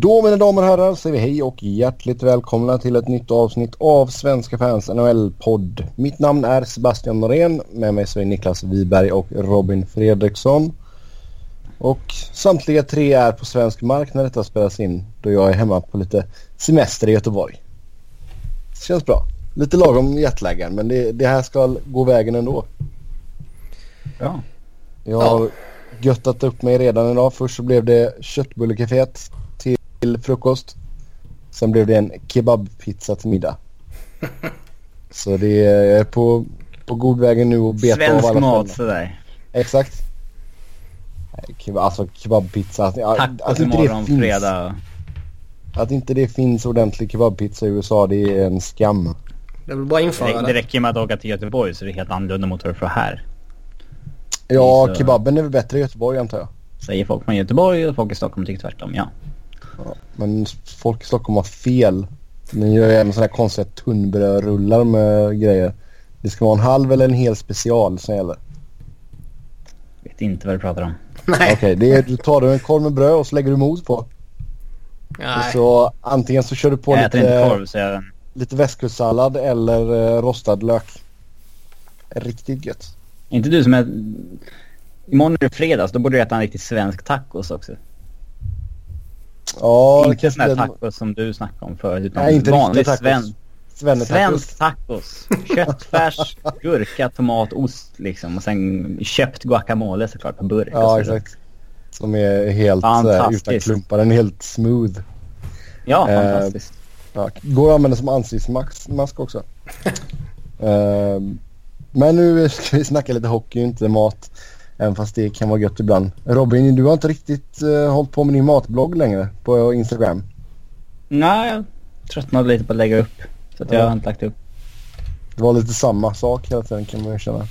Då mina damer och herrar säger vi hej och hjärtligt välkomna till ett nytt avsnitt av Svenska fans NHL-podd. Mitt namn är Sebastian Norén, med mig så är Niklas Wiberg och Robin Fredriksson. Och samtliga tre är på svensk mark när detta spelas in då jag är hemma på lite semester i Göteborg. Det känns bra. Lite lagom jetlaggad men det, det, här ska gå vägen ändå. Ja. Jag har göttat upp mig redan idag. Först så blev det köttbullekaféet till frukost. Sen blev det en kebabpizza till middag. Så det är, jag är på, på god vägen nu och beta Svensk av alla mat ställen. sådär. Exakt. Kebab, alltså kebabpizza. Tacos det imorgon finns, fredag. att inte det finns ordentlig kebabpizza i USA det är en skam. Det bara införa det det. räcker med att åka till Göteborg så det är helt annorlunda mot vad du får här. Ja, Så- kebaben är väl bättre i Göteborg antar jag. Säger folk från Göteborg och folk i Stockholm tycker tvärtom, ja. Men folk i Stockholm har fel. Ni gör ju även sådana här konstiga tunnbrödrullar med grejer. Det ska vara en halv eller en hel special som gäller. Vet inte vad du pratar om. Nej. Okej, är, du tar du en korv med bröd och så lägger du mos på. Och Nej. så antingen så kör du på jag äter inte lite, korv så jag... lite västkustsallad eller eh, rostad lök. Riktigt gött. Inte du som är... Imorgon är det fredags, då borde du äta en riktigt svensk tacos också. Ja, inte sån här tacos som du snackade om förut utan Nej, inte vanlig sven... svensk tacos. Köttfärs, gurka, tomat, ost liksom. Och sen köpt guacamole såklart på burk. Ja, exakt. Som är helt eh, utan Fantastiskt. klumpar. Den är helt smooth. Ja, Eh, fantastiskt. Ja, går att använda som ansiktsmask mask också. Ehm, men nu ska vi snacka lite hockey, inte mat. Även fast det kan vara gött ibland. Robin, du har inte riktigt uh, hållit på med din matblogg längre på Instagram. Nej, jag tröttnade lite på att lägga upp. Så att jag Ja. har inte lagt upp. Det var lite samma sak hela tiden kan man ju känna.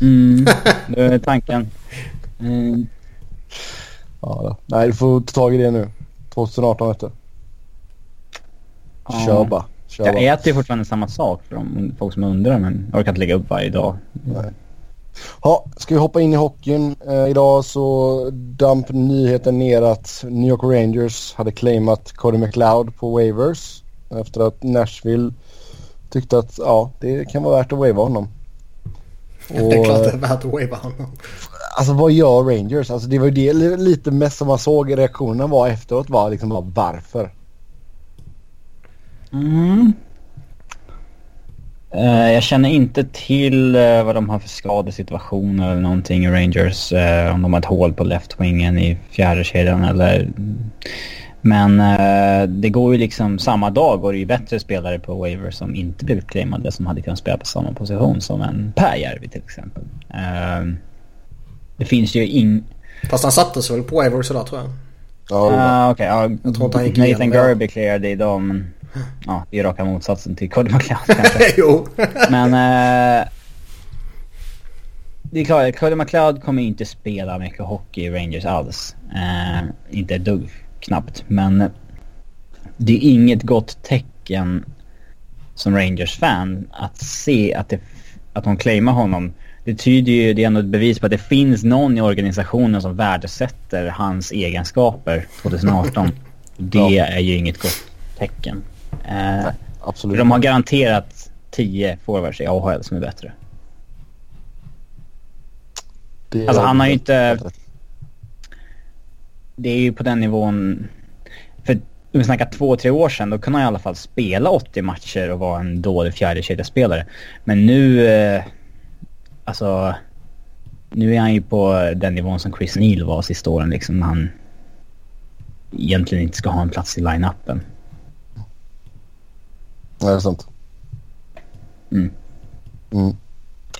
Mm, det är tanken. Mm, Ja, då. Nej, du får ta tag i det nu. 2018 vet du. Kör bara. Kör Jag bara. äter ju fortfarande samma sak för de folk som undrar men jag orkar inte lägga upp varje dag. Ja, ska vi hoppa in i hockeyn. Eh, idag så damp nyheten ner att New York Rangers hade claimat Cody McLeod på waivers. Efter att Nashville tyckte att ja, det kan vara värt att waiva honom. Det är klart det Och, är värt att wava honom. alltså vad gör Rangers? Alltså det var ju det li- lite mest som man såg i reaktionen var efteråt var liksom bara varför? Mm. Eh, jag känner inte till eh, vad de har för skadesituationer eller någonting i Rangers. eh, om de har ett hål på left-wingen i fjärde kedjan eller... Men det går ju liksom samma dag går det ju bättre spelare på waiver som inte blivit claimade som hade kunnat spela på samma position som en Pääjärvi till exempel. Det finns ju ing... Fast han sattes väl på waivers idag tror jag. Ja, Ah, Okej, ja. Jag tror inte han gick Nathan. Gerby clearade idag men... Ja, det är raka motsatsen till Cody McLeod kanske. jo. Men... Eh, det är klart, Cody McLeod kommer inte spela mycket hockey i Rangers alls. Eh, inte ett dugg knappt. Men det är inget gott tecken som Rangers-fan att se att, det, att de claimar honom. Det tyder ju, det är ändå ett bevis på att det finns någon i organisationen som värdesätter hans egenskaper 2018. Det är ju inget gott tecken. Eh, absolut. de har garanterat 10 forwards i AHL som är bättre. Det Alltså han har ju inte... Det är ju på den nivån... För om vi snackar två, tre år sedan, då kunde han i alla fall spela 80 matcher och vara en dålig fjärdekedjespelare. Men nu... Eh, alltså... Nu är han ju på den nivån som Chris Neal var sista åren liksom. Han egentligen inte ska ha en plats i line-upen. Nej, det är sant. Mm. Mm.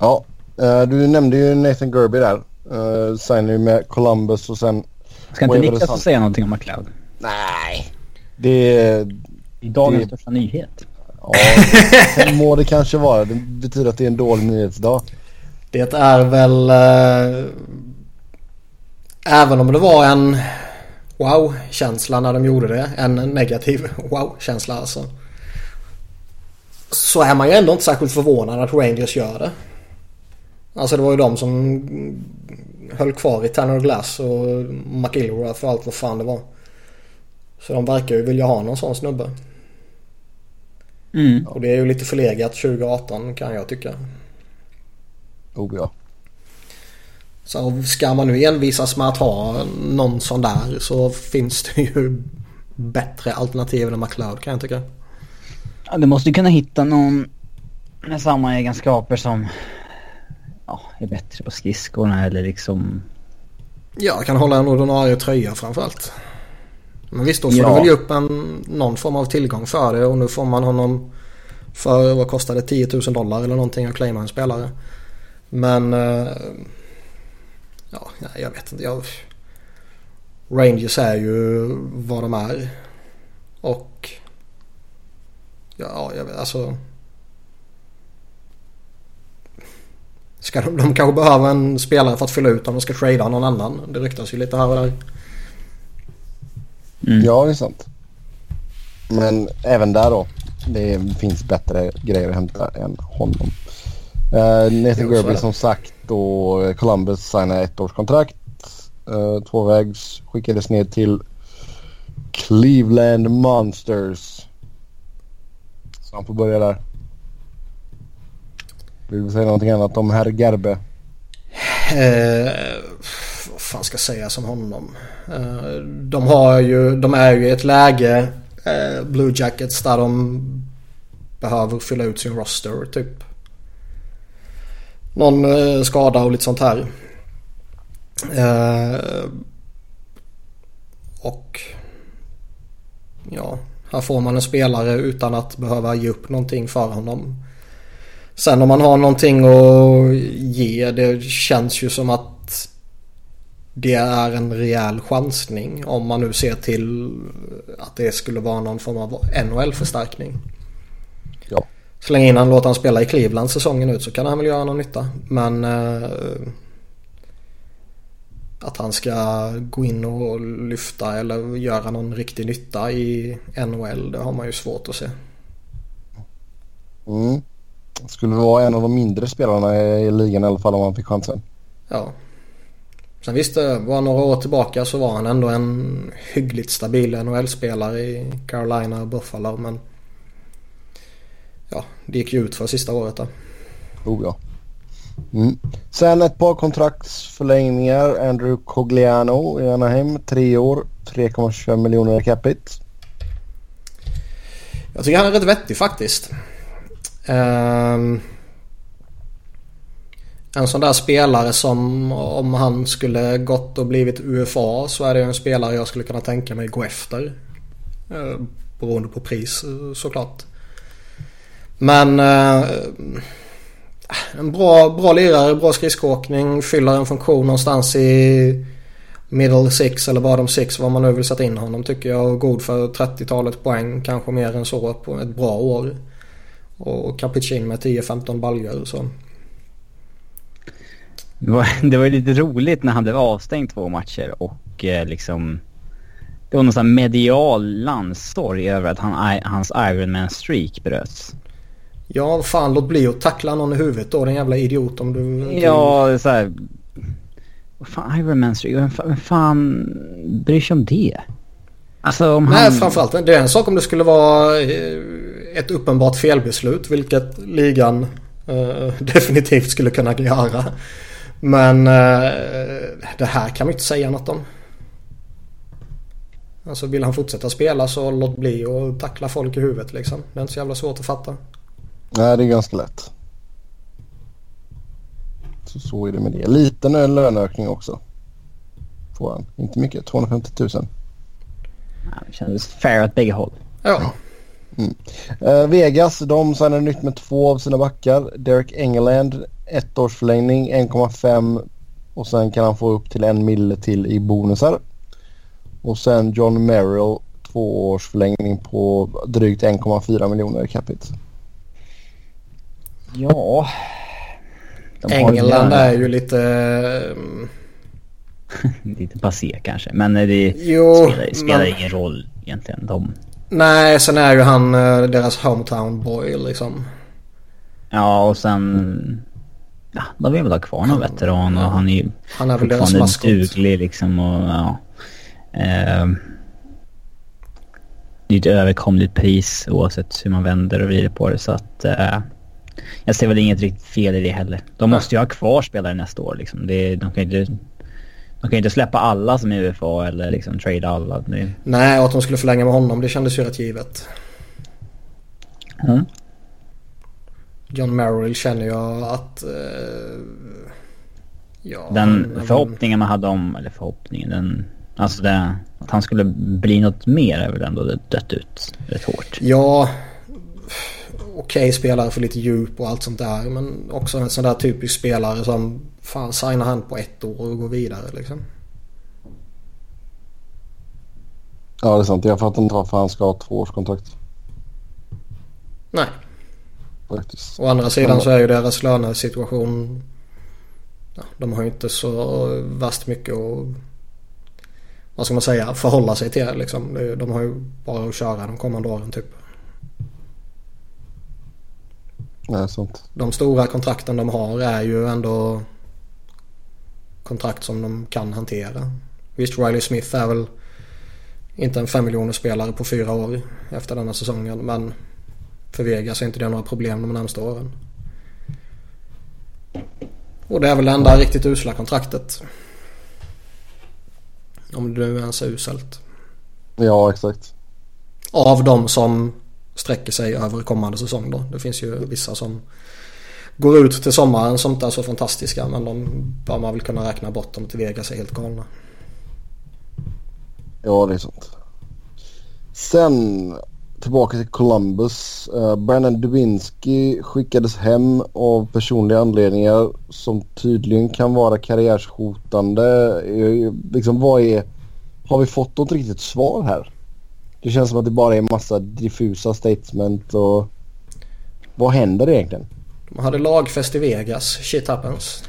Ja, eh, du nämnde ju Nathan Gerby där. Uh, signade ju med Columbus och sen... Ska inte Niklas få säga någonting om McLeod? Nej. Det... Är dagens Det- största nyhet. Ja, det må det kanske vara. Det betyder att det är en dålig nyhetsdag. Det är väl... Eh, även om det var en wow-känsla när de gjorde det. En negativ wow-känsla alltså. Så är man ju ändå inte särskilt förvånad att Rangers gör det. Alltså det var ju de som höll kvar i Tanner Glass och McIlroy för allt vad fan det var. Så de verkar ju vilja ha någon sån snubbe. Mm. Och det är ju lite förlegat 2018 kan jag tycka. Oh ja. Så ska man nu envisas med att ha någon sån där så finns det ju bättre alternativ än McLeod kan jag tycka. Ja, du måste kunna hitta någon med samma egenskaper som ja, är bättre på skridskorna eller liksom... Ja, kan hålla en ordinarie tröja framförallt. Men visst, då får Ja. du väl ge upp en, någon form av tillgång för det och nu får man honom för, vad kostar det, 10 000 dollar eller någonting att claima en spelare. Men... eh, Ja, jag vet inte. Jag, Rangers är ju vad de är. Och... Ja, jag vet alltså... Ska de, de kanske behöver en spelare för att fylla ut om de ska trada någon annan. Det ryktas ju lite här och där. Mm. Ja, det är sant. Men även där då. Det finns bättre grejer att hämta än honom. Uh, Nathan Gerby som sagt då Columbus signar ett års kontrakt. Uh, tvåvägs skickades ner till Cleveland Monsters. Så han får börja där. Vill du säga någonting annat om herr Gerbe? Eh, vad fan ska jag säga som honom? Eh, de har ju, de är ju i ett läge, eh, Blue Jackets, där de behöver fylla ut sin roster typ. Någon eh, skada och lite sånt här. Eh, och ja, här får man en spelare utan att behöva ge upp någonting för honom. Sen om man har någonting att ge, det känns ju som att det är en rejäl chansning om man nu ser till att det skulle vara någon form av NHL-förstärkning. Ja. Så länge innan låter han spela i Cleveland säsongen ut så kan han väl göra någon nytta. Men eh, att han ska gå in och lyfta eller göra någon riktig nytta i NHL det har man ju svårt att se. Mm. Skulle vara en av de mindre spelarna i ligan i alla fall om han fick chansen. Ja. Sen visst, det var några år tillbaka så var han ändå en hyggligt stabil NHL-spelare i Carolina och Buffalo men ja, det gick ju ut för sista året där. Oh ja. Mm. Sen ett par kontraktsförlängningar. Andrew Cogliano i Anaheim. Tre år, 3,25 miljoner i capita. Jag tycker han är rätt vettig faktiskt. Um, en sån där spelare som om han skulle gått och blivit UFA så är det en spelare jag skulle kunna tänka mig gå efter. Uh, beroende på pris eh, såklart. Men uh, en bra, bra lirare, bra skridskoåkning, fyller en funktion någonstans i middle six eller bottom six vad man nu vill sätta in honom tycker jag. God för 30-talet poäng, kanske mer än så på ett bra år. Och Capuchin med 10-15 baljor så. Det var, det var ju lite roligt när han blev avstängd två matcher och eh, liksom... Det var någon sån här medial landstorg över att han, hans Ironman-streak bröts. Ja, fan låt bli att tackla någon i huvudet då, den jävla idiot om du... Ja, så här... Vad fan, Ironman-streak? Vem, vem fan bryr sig om det? Alltså om Nej, han... framförallt. Det är en sak om det skulle vara eh, ett uppenbart felbeslut, vilket ligan eh, definitivt skulle kunna göra. Men eh, det här kan man inte säga något om. Alltså vill han fortsätta spela så låt bli och tackla folk i huvudet liksom. Det är inte så jävla svårt att fatta. Nej, det är ganska lätt. Så, så är det med det. Liten löneökning också. Får han. Inte mycket. 250 000. Ja, det kändes fair åt bägge håll. Ja, Eh, Vegas, de signar nytt med två av sina backar. Derek Engeland, ett års förlängning, 1,5 och sen kan han få upp till en mille till i bonusar. Och sen John Merrill, två års förlängning på drygt 1,4 miljoner i capita. Ja... England är ju lite... eh, Lite passé kanske. Men eh, det Jo, spelar, spelar men- ingen roll egentligen. De... Nej, sen är ju han eh, deras hometown boy liksom. Ja och sen... Ja, de vill väl ha kvar någon veteran och han är ju Han är väl deras fortfarande maskot. duglig liksom och ja. Ehm, det är ett överkomligt pris oavsett hur man vänder och vrider på det. Så att uh, jag ser väl inget riktigt fel i det heller. De måste ju ha kvar spelare nästa år liksom. Det, de kan inte... De kan inte släppa alla som är UFA eller liksom trade alla. Det... Nej, och att de skulle förlänga med honom det kändes ju rätt givet. Mm. John Merrill känner jag att... Eh, ja, den förhoppningen man hade om, eller förhoppningen, den... Alltså det, att han skulle bli något mer är väl ändå dött ut rätt hårt. Ja, okej okay, spelare för lite djup och allt sånt där. Men också en sån där typisk spelare som fan signar han på ett år och går vidare liksom. Ja det är sant. Jag fattar inte varför han ska ha två års kontrakt. Nej. Faktiskt. Å andra sidan så är ju deras lönesituation... Ja, de har ju inte så vast mycket att... Vad ska man säga? Förhålla sig till liksom. De har ju bara att köra de kommande åren typ. Nej, sant. De stora kontrakten de har är ju ändå kontrakt som de kan hantera. Visst, Riley Smith är väl inte en 5 miljoner spelare på fyra år efter denna säsongen. Men för Vegas är inte det några problem de närmsta åren. Och det är väl det enda riktigt usla kontraktet. Om det nu ens är uselt. Ja, exakt. Av de som sträcker sig över kommande säsong då. Det finns ju vissa som går ut till sommaren som inte är så fantastiska. Men de bör man väl kunna räkna bort om till Vegas är helt galna. Ja, det är sant. Sen tillbaka till Columbus. Uh, Brandon Dubinsky skickades hem av personliga anledningar som tydligen kan vara karriärshotande. Uh, liksom vad är... Har vi fått något riktigt svar här? Det känns som att det bara är en massa diffusa statement och... Vad händer egentligen? De hade lagfest i Vegas. Shit happens.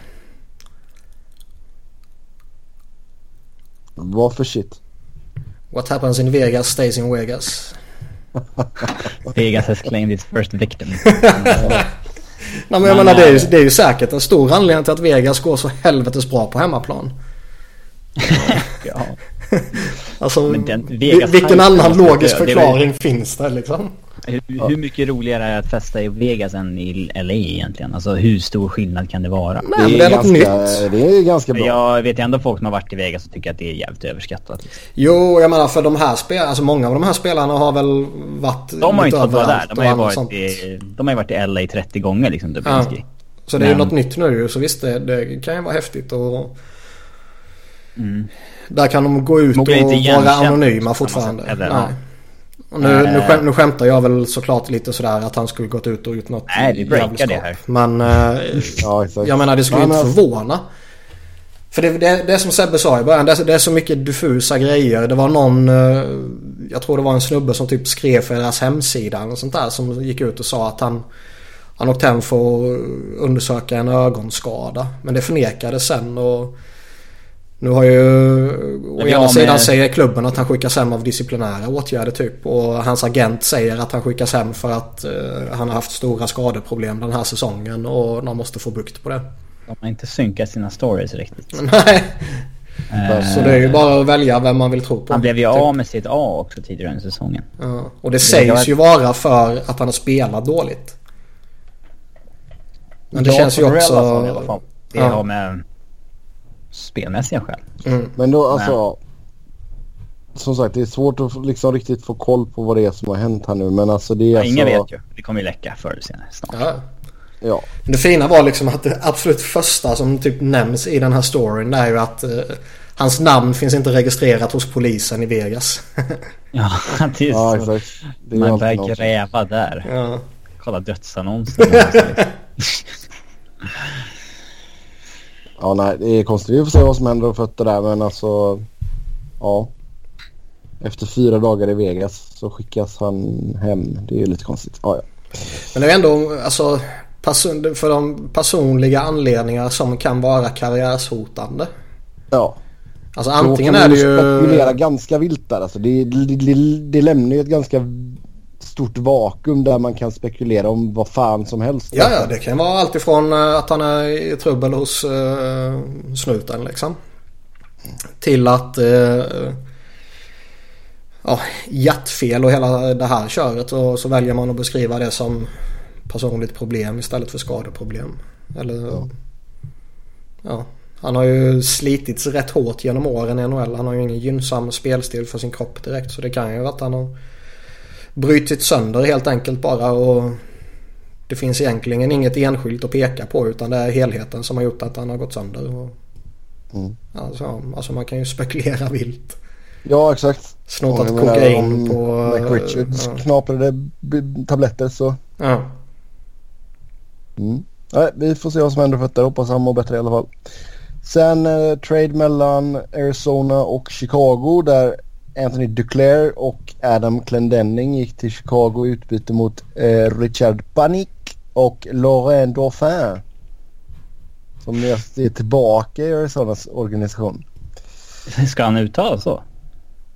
Vad för shit? What happens in Vegas stays in Vegas. Vegas has claimed its first victim. Nej men jag menar det är, ju, det är ju säkert en stor anledning till att Vegas går så helvetes bra på hemmaplan. ja. alltså den, vilken annan logisk förklaring finns det liksom? Hur, ja. hur, mycket roligare är det att festa i Vegas än i LA egentligen? Alltså hur stor skillnad kan det vara? Nej, det, är, det är något nytt. Det är ganska bra. Jag vet ändå folk som har varit i Vegas och tycker att det är jävligt överskattat. Jo, jag menar för de här spelarna, alltså många av de här spelarna har väl varit De har ju inte fått vara där. De har ju varit, i, de har varit i LA 30 gånger liksom. Ja. Så det är ju något nytt nu så visst det, det kan ju vara häftigt och... Mm. Där kan de gå ut och vara anonyma fortfarande. Eller, Nej. Och nu, nu, skäm, nu skämtar jag väl såklart lite sådär att han skulle gått ut och gjort något Nej, det breakar det här. Men eh, ja, jag menar det skulle inte förvåna. För det, det, det som Sebbe sa i början, det, det, är så mycket diffusa grejer. Det var någon, eh, jag tror det var en snubbe som typ skrev för deras hemsida och sånt där som gick ut och sa att han han åkte hem för att undersöka en ögonskada. Men det förnekades sen och nu har ju å ena sidan säger klubben att han skickas hem av disciplinära åtgärder typ. Och hans agent säger att han skickas hem för att uh, han har haft stora skadeproblem den här säsongen och de måste få bukt på det. De har inte synkat sina stories riktigt. Nej. Uh, så det är ju bara att välja vem man vill tro på. Han blev ju typ. av med sitt A också tidigare under säsongen. Uh, och det sägs ju vara för att han har spelat dåligt. Men det känns ju också... Det har med spelmässiga skäl. Mm. Men då alltså... Men. Som sagt det är svårt att liksom riktigt få koll på vad det är som har hänt här nu men alltså det är ja, alltså... Ingen vet ju. Det kommer ju läcka förr eller senare snart. Ja. ja. Det fina var liksom att det absolut första som typ nämns i den här storyn är ju att uh, hans namn finns inte registrerat hos polisen i Vegas. ja, det är ja, så. Exakt. Det är Man börjar gräva där. Ja. Kolla dödsannonsen. Ja, nej, det är konstigt. Vi får se vad som händer och fötter där, men alltså... Ja. Efter fyra dagar i Vegas så skickas han hem. Det är lite konstigt. Ja, ja. Men det är ändå, alltså... Person, för de personliga anledningar som kan vara karriärshotande. Ja. Alltså antingen är det ju... spekulera ganska vilt där. Alltså det, det, det, det lämnar ju ett ganska stort vakuum där man kan spekulera om vad fan som helst. Ja, ja det kan vara allt ifrån eh, att han är i trubbel hos uh, snuten liksom. Till att uh, ja, hjärtfel och hela det här köret och så väljer man att beskriva det som personligt problem istället för skadeproblem. Eller ja. ja. Han har ju slitits rätt hårt genom åren i NHL. Han har ju ingen gynnsam spelstil för sin kropp direkt. Så det kan ju vara att han har brutit sönder helt enkelt bara. Och det finns egentligen inget enskilt att peka på utan det är helheten som har gjort att han har gått sönder. Och, mm. alltså, alltså man kan ju spekulera vilt. Ja exakt. Snortat kokain på... McRichards ja. knaprade tabletter så... Ja. Mm. Nej, vi får se vad som händer för det. Hoppas han mår bättre i alla fall. Sen eh, trade mellan Arizona och Chicago där Anthony Duclair och Adam Clendenning gick till Chicago i utbyte mot eh, Richard Panik och Laurent Dauphin. Som är tillbaka i Arizonas organisation. Ska han uttala så?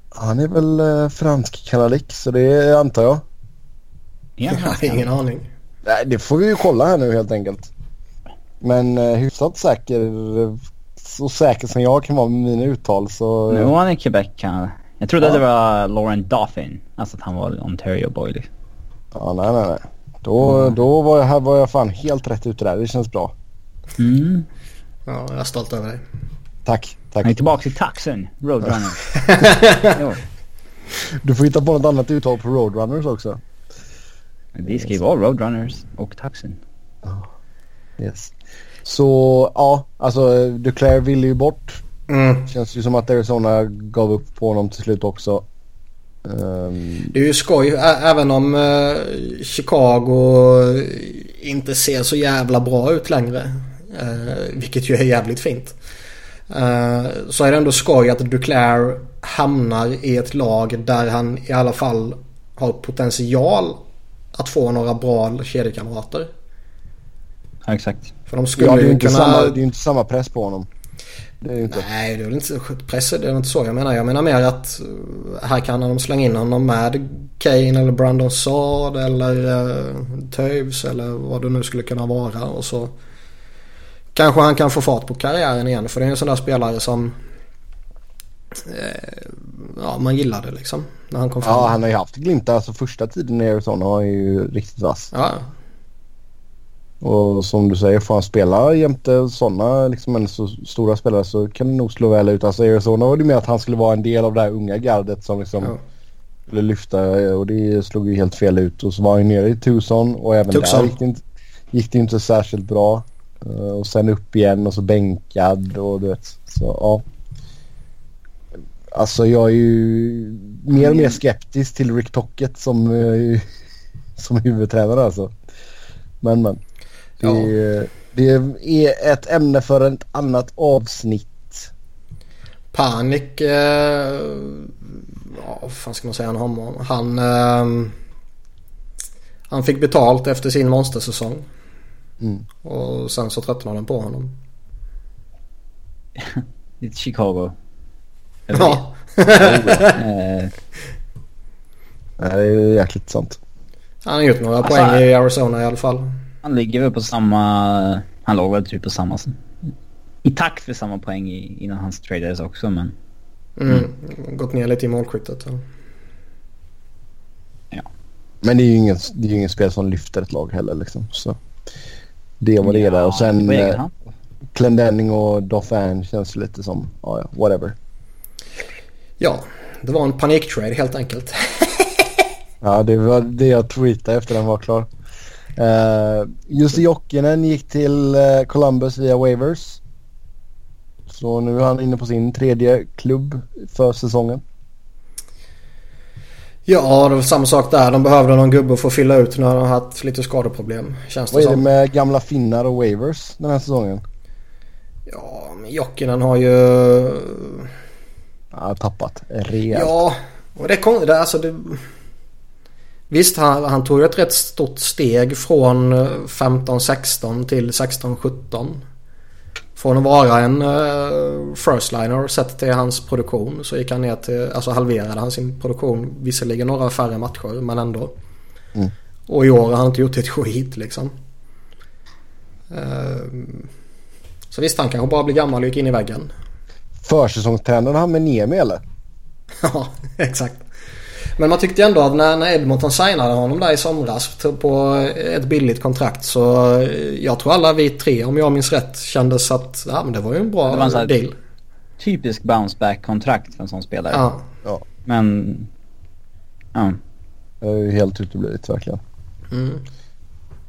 Han är väl eh, fransk-kanadik så det antar jag. Ja, jag har ingen aning. Nej, det får vi ju kolla här nu helt enkelt. Men eh, hyfsat säker så säker som jag kan vara med mina uttal så... Nu var han i Quebec kanske. Jag trodde ja. det var Lauren Dauphin. Alltså att han var Ontario boy liksom. Ja, nej, nej, nej. Då, mm. då var, jag, här var jag fan helt rätt ute där. Det känns bra. Mm. Ja, jag är stolt över dig. Tack, tack. Han är tillbaka i taxen. Roadrunner. du får hitta på något annat uttal på Roadrunners också. Det ska ju vara Roadrunners och taxen. Oh. Yes. Så ja, alltså Duclair ville ju bort. Mm. Känns ju som att Arizona gav upp på honom till slut också. Um... Det är ju skoj även om uh, Chicago inte ser så jävla bra ut längre. Uh, vilket ju är jävligt fint. Uh, så är det ändå skoj att Duclair hamnar i ett lag där han i alla fall har potential att få några bra kedjekamrater. Ja, exakt. För de skulle ja, det är ju inte, kunna... samma, det är inte samma press på honom. Det är inte. Nej, det är väl inte press. Det är inte så jag menar. Jag menar mer att eh, här kan de slänga in honom med Kane eller Brandon Saad eller uh, Toews eller vad det nu skulle kunna vara. Och så kanske han kan få fart på karriären igen. För det är en sån där spelare som eh, ja, man gillade liksom. När han kom fram. Ja, han har ju haft glimtar. Alltså första tiden i Arizona var ju riktigt vass. Ja, och som du säger, får han spela jämte sådana liksom, så stora spelare så kan det nog slå väl ut. Alltså Arizona var det med att han skulle vara en del av det här unga gardet som liksom ja. skulle lyfta och det slog ju helt fel ut. Och så var han nere i Tucson och även Tucson. där gick det, inte, gick det inte särskilt bra. Uh, och sen upp igen och så bänkad och du vet. Så ja. Alltså jag är ju mer och mer skeptisk till Rick Tocket som, uh, som huvudtränare alltså. Men men. Det, ja. det är ett ämne för ett annat avsnitt. Panik, eh, ja vad fan ska man säga om honom? Han, eh, han fick betalt efter sin monstersäsong. Mm. Och sen så tröttnade han på honom. Lite Chicago. Ja. Eh. Nej, det är jäkligt sant. Han har gjort några alltså, poäng i Arizona i alla fall. Han ligger väl på samma... Han låg väl typ på samma... I takt för samma poäng innan hans tradades också men... Mm. Mm. Gått ner lite i målskyttet. Ja. ja. Men det är ju ingen, det är ingen spel som lyfter ett lag heller liksom. Så det var det ja, där. Och sen eh, Clendenning och Dauphin känns lite som, ja ja, whatever. Ja, det var en paniktrade helt enkelt. ja, det var det jag tweetade efter den var klar. Uh, Jussi Jokinen gick till uh, Columbus via waivers. Så nu är han inne på sin tredje klubb för säsongen. Ja, det var samma sak där. De behövde någon gubbe för att fylla ut när de har haft lite skadeproblem. Känns Vad det är det med gamla finnar och waivers den här säsongen? Ja, men Jokinen har ju... Ja, tappat rejält. Ja, och det är konstigt. Alltså det... Visst, han, han tog ett rätt stort steg från 15-16 eh, till 16-17. Från att vara en uh, first liner sett till hans produktion så gick han ner till, alltså halverade han sin produktion. Visserligen några färre matcher men ändå. Mm. Och i år har han inte gjort ett skit liksom. Uh, så visst, han kanske bara blir gammal och gick in i väggen. Försäsongstränaren han med Niemi eller? ja, exakt. Men man tyckte ändå att när, när Edmonton signade honom där i somras på ett billigt kontrakt så eh, jag tror alla vi tre om jag minns rätt kändes att ja, men det var ju en bra Det var en deal. Typisk bounce back-kontrakt för en sån spelare. Ja. Ja, Men... Ja. det är ju helt uteblivit verkligen. Mm.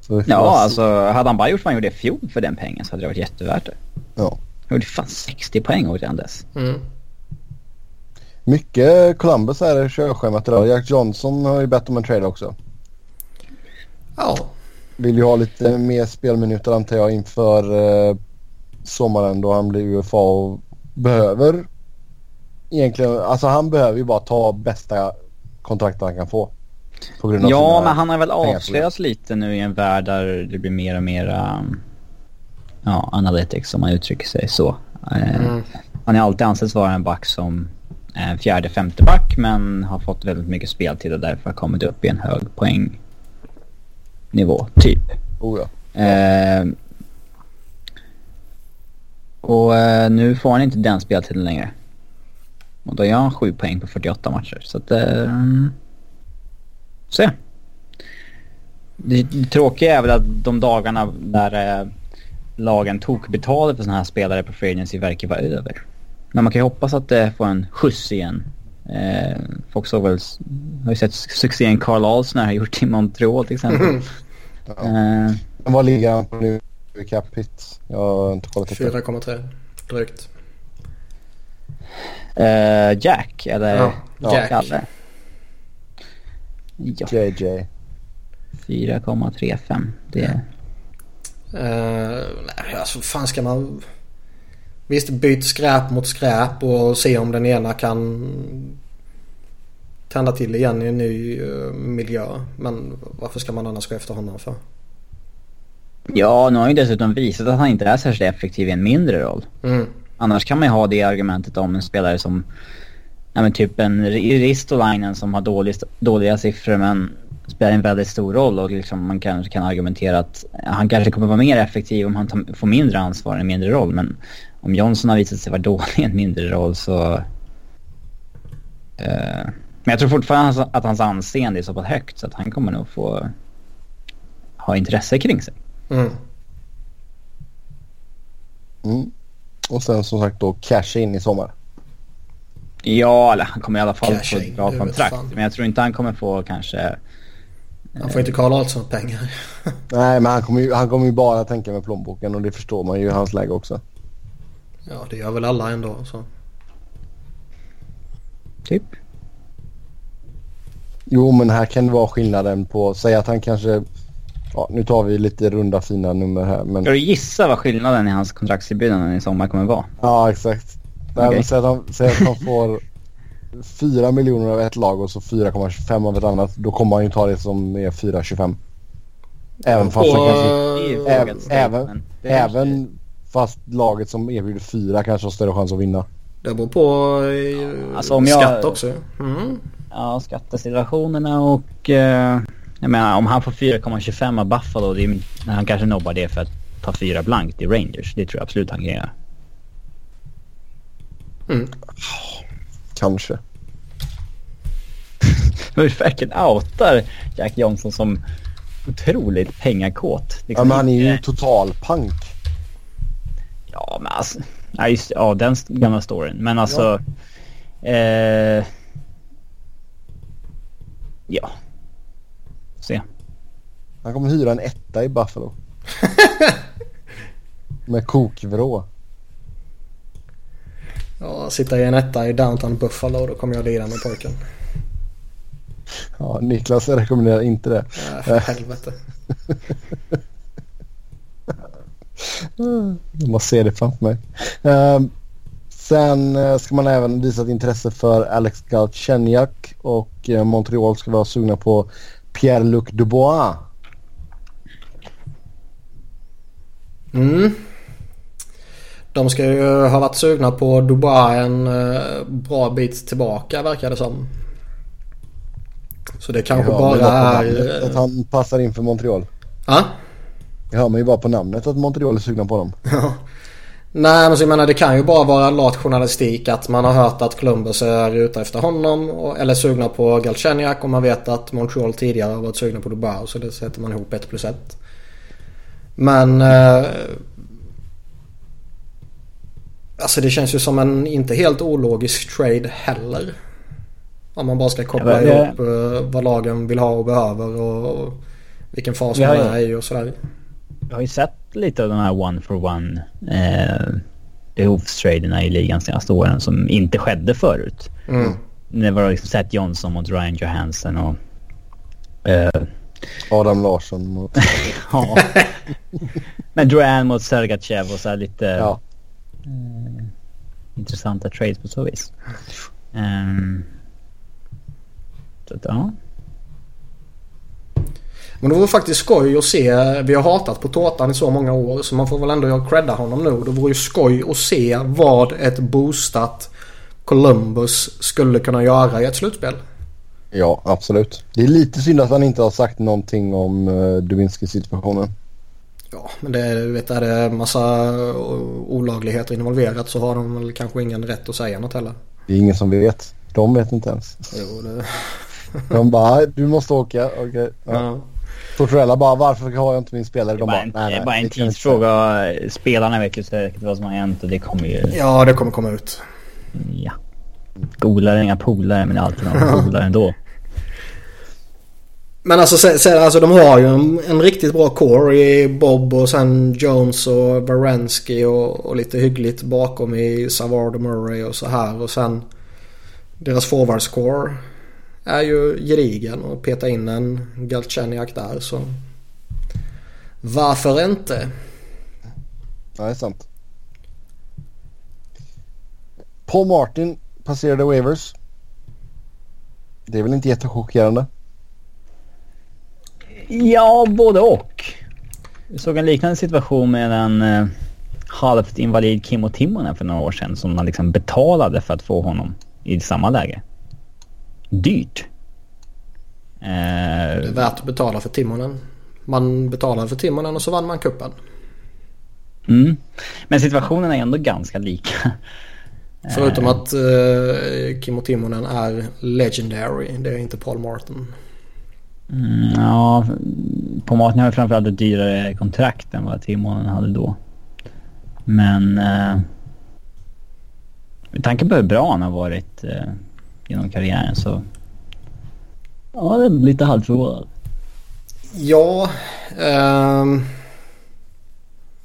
Ja, se. alltså hade han bara gjort vad han gjorde i fjol för den pengen så hade det varit jättevärt det. Ja. Han gjorde fan 60 poäng året innan dess. Mm. Mycket Columbus är det körschemat idag. Jack Johnson har ju bett om en trade också. Ja. Vill ju ha lite mer spelminuter antar jag inför eh, sommaren då han blir UFA och behöver egentligen, alltså han behöver ju bara ta bästa kontraktet han kan få. På grund av Ja, men han har väl avslöjats lite nu i en värld där det blir mer och mer... um, Ja, analytics om man uttrycker sig så. Eh, Mm. Han har alltid ansetts vara en back som fjärde, femte back men har fått väldigt mycket speltid och därför har kommit upp i en hög poängnivå, typ. Oh, ja. Eh, och eh, nu får han inte den speltiden längre. Och då gör han 7 poäng på 48 matcher. Så att... Eh, se. Det, det tråkiga är väl att de dagarna där eh, lagen tog betalt för sådana här spelare på free agency verkar vara över. Men man kan ju hoppas att det får en skjuts igen. Eh, folk såg väl, har ju sett succén Carl Alsner har gjort i Montreal till exempel. Ja. eh, Men Vad ligger han på nu i cap hit? Jag har inte kollat upp det. 4,3 drygt. Eh, Jack, eller Ja, Jack. Kalle. Ja, JJ. 4,35. Det är... Uh, nej, alltså fan ska man... Visst, byt skräp mot skräp och se om den ena kan tända till igen i en ny eh, miljö. Men varför ska man annars gå efter honom för? Ja, nu har ju dessutom visat att han inte är särskilt effektiv i en mindre roll. Mm. Annars kan man ju ha det argumentet om en spelare som, ja men typ en Ristolainen som har dålig, dåliga siffror men spelar en väldigt stor roll och liksom man kanske kan argumentera att han kanske kommer vara mer effektiv om han tar, får mindre ansvar i en mindre roll. Men om Johnson har visat sig vara dålig i en mindre roll så... Eh, men jag tror fortfarande att hans anseende är så pass högt så att han kommer nog få ha intresse kring sig. Mm. Mm. Och sen som sagt då casha in i sommar. Ja, eller han kommer i alla fall Casha få ett bra kontrakt. fan. Men jag tror inte han kommer få kanske... Han får inte Karl Ahlsson pengar. Nej men han kommer, ju, han kommer ju bara tänka med plånboken och det förstår man ju i hans läge också. Ja, det gör väl alla ändå. Så. Typ. Jo men här kan det vara skillnaden på, säg att han kanske, ja nu tar vi lite runda fina nummer här men Ska du gissa vad skillnaden i hans kontraktserbjudanden i sommar kommer vara? ja exakt. Nej, Okej. men säg, att han, säg att han får 4 miljoner av ett lag och så 4,25 av ett annat. Då kommer han ju ta det som är 4,25. Även fast han kanske, även, även, även fast laget som erbjuder 4 kanske har större chans att vinna. Det beror på eh, Alltså, om jag- skatt också. Mm. Ja, skattesituationerna och... Eh, jag menar om han får 4,25 av Buffalo, det är, han kanske nobbar det för att ta fyra blankt i Rangers. Det tror jag absolut han kan göra. Mm. Kanske. Men verkligen outar Jack Johnson som otroligt pengakåt. Ja Liksom men han är ju inte- total pank. Ja, men alltså... Ja, just Ja, den gamla storyn. Men alltså... Eh, ja. Se. Han kommer hyra en etta i Buffalo. Med kokvrå. Ja, sitta i en etta i downtown Buffalo då kommer jag lida med pojken. Ja, Niklas rekommenderar inte det. Äh, för helvete. Jag bara ser det framför mig. Ehm, sen eh, ska man även visa ett intresse för Alex Galchenyuk och eh, Montreal ska vara sugna på Pierre-Luc Dubois. Mm. De ska ju ha varit sugna på Dubai en eh, bra bit tillbaka verkar det som. Så det kanske mig bara är... att han passar in för Montreal. Ja? Jag hör mig bara på namnet att Montreal är sugna på dem. Ja. Nej men så jag menar det kan ju bara vara lat journalistik att man har hört att Columbus är ute efter honom och, eller sugna på Galchenyuk och man vet att Montreal tidigare har varit sugna på Dubois så det sätter man ihop ett plus ett. Men... Eh, alltså det känns ju som en inte helt ologisk trade heller. Om man bara ska koppla ja, ihop eh, vad lagen vill ha och behöver och, och vilken fas man är i och sådär. Jag har ju sett lite av de här one for one eh, behovstraderna i ligan senaste åren som inte skedde förut. Mm. Det var liksom Seth Johnson mot Ryan Johansson och... Eh, Adam Larsson mot... ja. Men Duran mot Sergachev och så här lite... Ja. Eh, intressanta trades på så vis. Um, så att, ja. Men det vore faktiskt skoj att se. Vi har hatat på tårtan i så många år så man får väl ändå credda honom nu. Det vore ju skoj att se vad ett boostat Columbus skulle kunna göra i ett slutspel. Ja, absolut. Det är lite synd att han inte har sagt någonting om uh, Dubinsky-situationen. Ja, men det är, vet, är det massa olagligheter involverat så har de väl kanske ingen rätt att säga något heller. Det är ingen som vet. De vet inte ens. Jo, det... de bara, du måste åka. Okay. Ja. ja. Tortorella bara, varför har jag inte min spelare? De bara, nej, nej, är bara en tidsfråga. Spelarna vet ju säkert vad som har hänt och det kommer ju... Ja, det kommer komma ut. Ja. Golare inga polare, men det är alltid någon polare ändå. Men alltså, så, så, alltså de har ju en, en, riktigt bra core i Bob och sen Jones och Baranski och, och lite hyggligt bakom i Savard och Murray och så här. Och sen deras forwardscore är ju gedigen och peta in en Galchenyuk där så varför inte? Ja, det är sant. Paul Martin passerade Wavers. Det är väl inte jättechockerande? Ja, både och. Vi såg en liknande situation med en uh, halvt invalid Kimmo Timonen för några år sedan som man liksom betalade för att få honom i samma läge dyrt. Eh, det är värt att betala för Timonen. Man betalade för Timonen och så vann man kuppen. Mm. Men situationen är ändå ganska lika. Förutom att uh, Kimmo Timonen är legendary. Det är inte Paul Martin. Mm, ja, Paul Martin har framförallt ett dyrare kontrakt än vad Timonen hade då. Men uh, med tanke på hur bra han har varit uh, genom karriären så... Ja, det är lite halvförvånad. Ja... Um...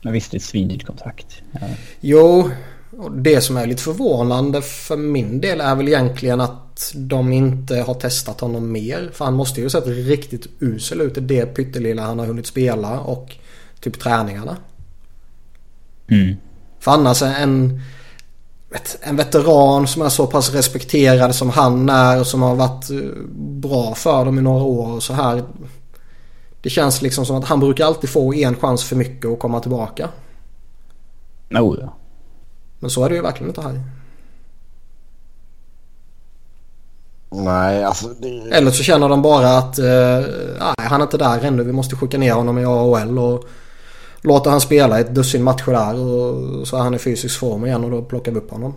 Men visst, det är ett svindyrt kontrakt. Ja. Jo, och det som är lite förvånande för min del är väl egentligen att de inte har testat honom mer. För han måste ju ha sett riktigt usel ut i det pyttelilla han har hunnit spela och typ träningarna. Mm. För annars en vet, en veteran som är så pass respekterad som han är och som har varit eh, bra för dem i några år och så här. Det känns liksom som att han brukar alltid få en chans för mycket att komma tillbaka. Oh, ja. Men så är det ju verkligen inte här. Nej, alltså det... Eller så känner de bara att eh, nej, han är inte där ännu. Vi måste skicka ner honom i AHL och låta han spela ett dussin matcher där och så är han i fysisk form igen och då plockar vi upp honom.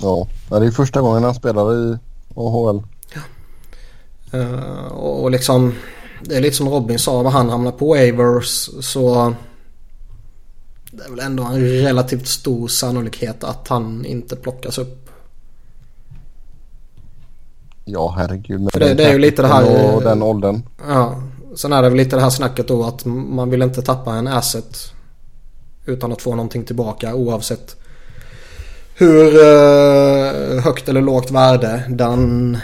Ja, det är första gången han spelar i AHL. Ja. Uh, och liksom det är lite som Robin sa, om han hamnar på Avers så det är väl ändå en relativt stor sannolikhet att han inte plockas upp. Ja, herregud. För det, det är ju lite det här... Och den åldern. Ja, Sen är det väl lite det här snacket då att man vill inte tappa en asset utan att få någonting tillbaka oavsett hur eh, högt eller lågt värde den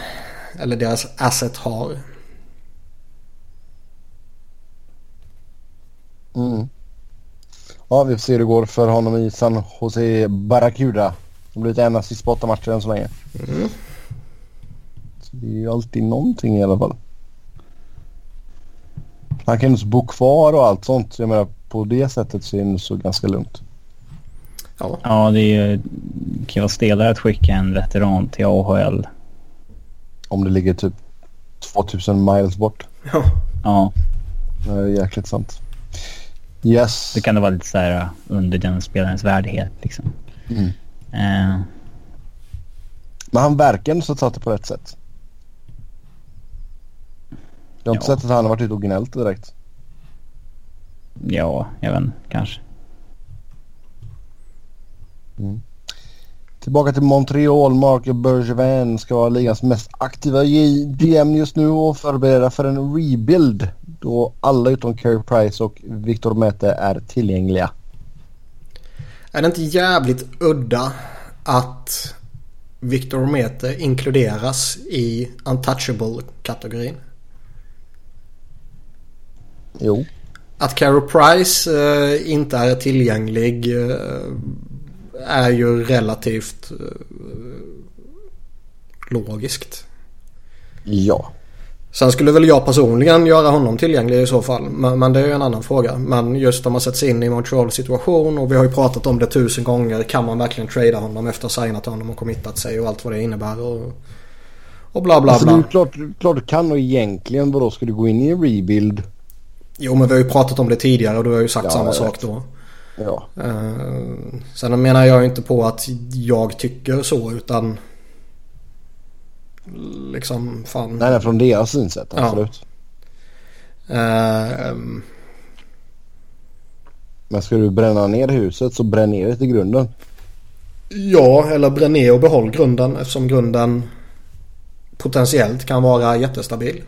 eller deras asset har. Mm. Ja, vi får se hur det går för honom i San Jose Barracuda. Det blir en assist på åtta matcher än så länge. Mm. Så det är ju alltid någonting i alla fall. Han kan ju bo kvar och allt sånt. Jag menar på det sättet så är det så ganska lugnt. Ja, ja det är ju, kan vara stelare att skicka en veteran till AHL. Om det ligger typ 2000 miles bort. Ja. Ja. Det är jäkligt sant. Yes. Då kan det vara lite så här uh, under den spelarens värdighet liksom. Mm. Eh, Men han verkar ändå ha tagit det på rätt sätt. Jag har inte Ja. sett att han har varit ute och gnällt direkt. ja, jag vet kanske. Tillbaka till Montreal. Marco Bergevin ska vara ligans mest aktiva GM just nu och förbereda för en rebuild. Då alla utom Carey Price och Victor Mete är tillgängliga. Är det inte jävligt udda att Victor Mete inkluderas i untouchable-kategorin? Jo. Att Carey Price eh, inte är tillgänglig eh, är ju relativt eh, logiskt. Ja. Sen skulle väl jag personligen göra honom tillgänglig i så fall. Men, men det är ju en annan fråga. Men just om man sätts in i Montreals situation och vi har ju pratat om det tusen gånger. Kan man verkligen trada honom efter att ha signat honom och committat sig och allt vad det innebär. Och, och bla bla Alltså det är bla. ju klart, klart du kan och egentligen vadå ska du gå in i en rebuild? Jo men vi har ju pratat om det tidigare och du har ju sagt Ja, samma sak då. Ja. Uh, sen menar jag inte på att jag tycker så utan liksom fan. Nej, nej från deras synsätt Ja. absolut. Eh, Men ska du bränna ner huset så bränn ner det till grunden. Ja, eller bränn ner och behåll grunden eftersom grunden potentiellt kan vara jättestabil.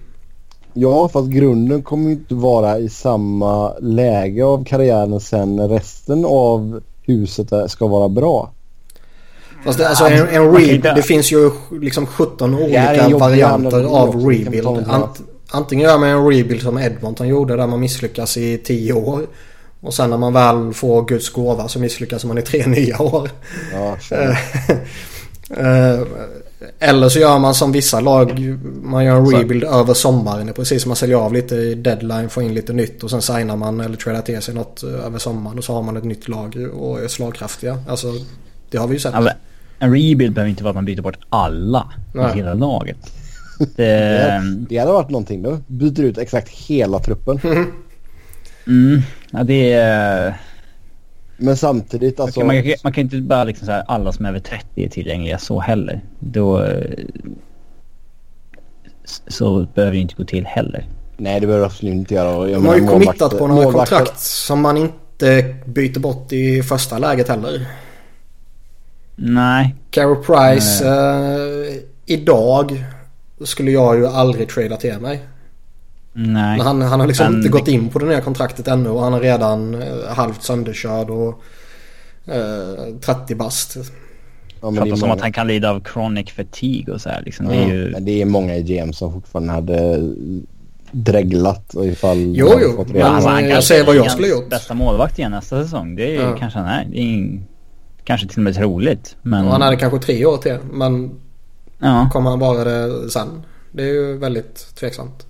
Ja, fast grunden kommer ju inte vara i samma läge av karriären sen när resten av huset ska vara bra. Fast det, alltså, en, en inte- det finns ju liksom 17 är olika varianter av rebuild. Ant, antingen gör man en rebuild som Edmonton gjorde där man misslyckas i 10 år. Och sen när man väl får Guds gåva så misslyckas man i tre nya år. Ja, Eller så gör man som vissa lag. Man gör en Så- rebuild över sommaren. Det är precis som man säljer av lite i deadline, får in lite nytt och sen signar man eller tradar till sig något eh, över sommaren och så har man ett nytt lag och är slagkraftiga. Alltså det har vi ju sett. Alltså, en rebuild behöver inte vara att man byter bort alla Nej. i hela laget. Det, det, det hade varit någonting då. Byter ut exakt hela truppen. mm, ja, det är... Men samtidigt alltså. man, kan, man kan inte bara liksom så här, alla som är över 30 är tillgängliga så heller. Då... eh, Så behöver det inte gå till heller. Nej det behöver absolut inte göra. De har ju committat på några målvakter- kontrakt som man inte byter bort i första läget heller. Nej. Carey Price eh, idag skulle jag ju aldrig trada till mig. Nej. Men han, han har liksom Men inte gått in på det nya kontraktet ännu och han är redan eh, halvt sönderkörd och eh, 30 bast. Ja, men det, Pratar är som många, att han kan lida av chronic fatigue och så här liksom. Det är ju... men det är många i GM som fortfarande hade dreglat och ifall Jo, jo, fått men alltså, det. han- jag säger vad jag är skulle gjort. bästa målvakt igen nästa säsong. Det är ju Ja. kanske han är. Det är ing- kanske till och med troligt. Men... Och han hade kanske tre år till men Ja. kommer han vara det sen? Det är ju väldigt tveksamt.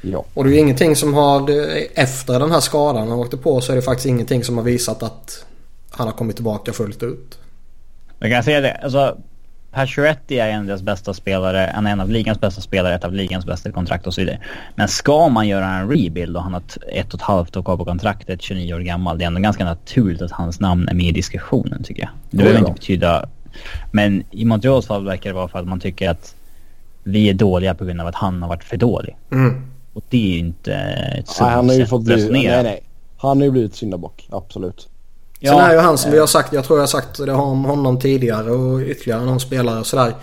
Ja. Och det är ju ingenting som har efter den här skadan han åkte på så är det faktiskt ingenting som har visat att han har kommit tillbaka fullt ut. Jag kan säga det. Alltså, Pacioretty är en av deras bästa spelare. Han är en av ligans bästa spelare, ett av ligans bästa kontrakt och så vidare. Men ska man göra en rebuild och han har ett, och ett halvt år kvar på kontraktet, 29 år gammal. Det är ändå ganska naturligt att hans namn är med i diskussionen tycker jag. Det behöver inte betyda... Men i Montreals fall verkar det vara för att man tycker att vi är dåliga på grund av att han har varit för dålig. Mm. Och det är ju inte ett Nej, han har ju fått bli, nej, nej. Han har ju blivit syndabock, absolut. Sen är ju han som vi har sagt, jag tror jag har sagt det om honom tidigare och ytterligare någon spelare och sådär.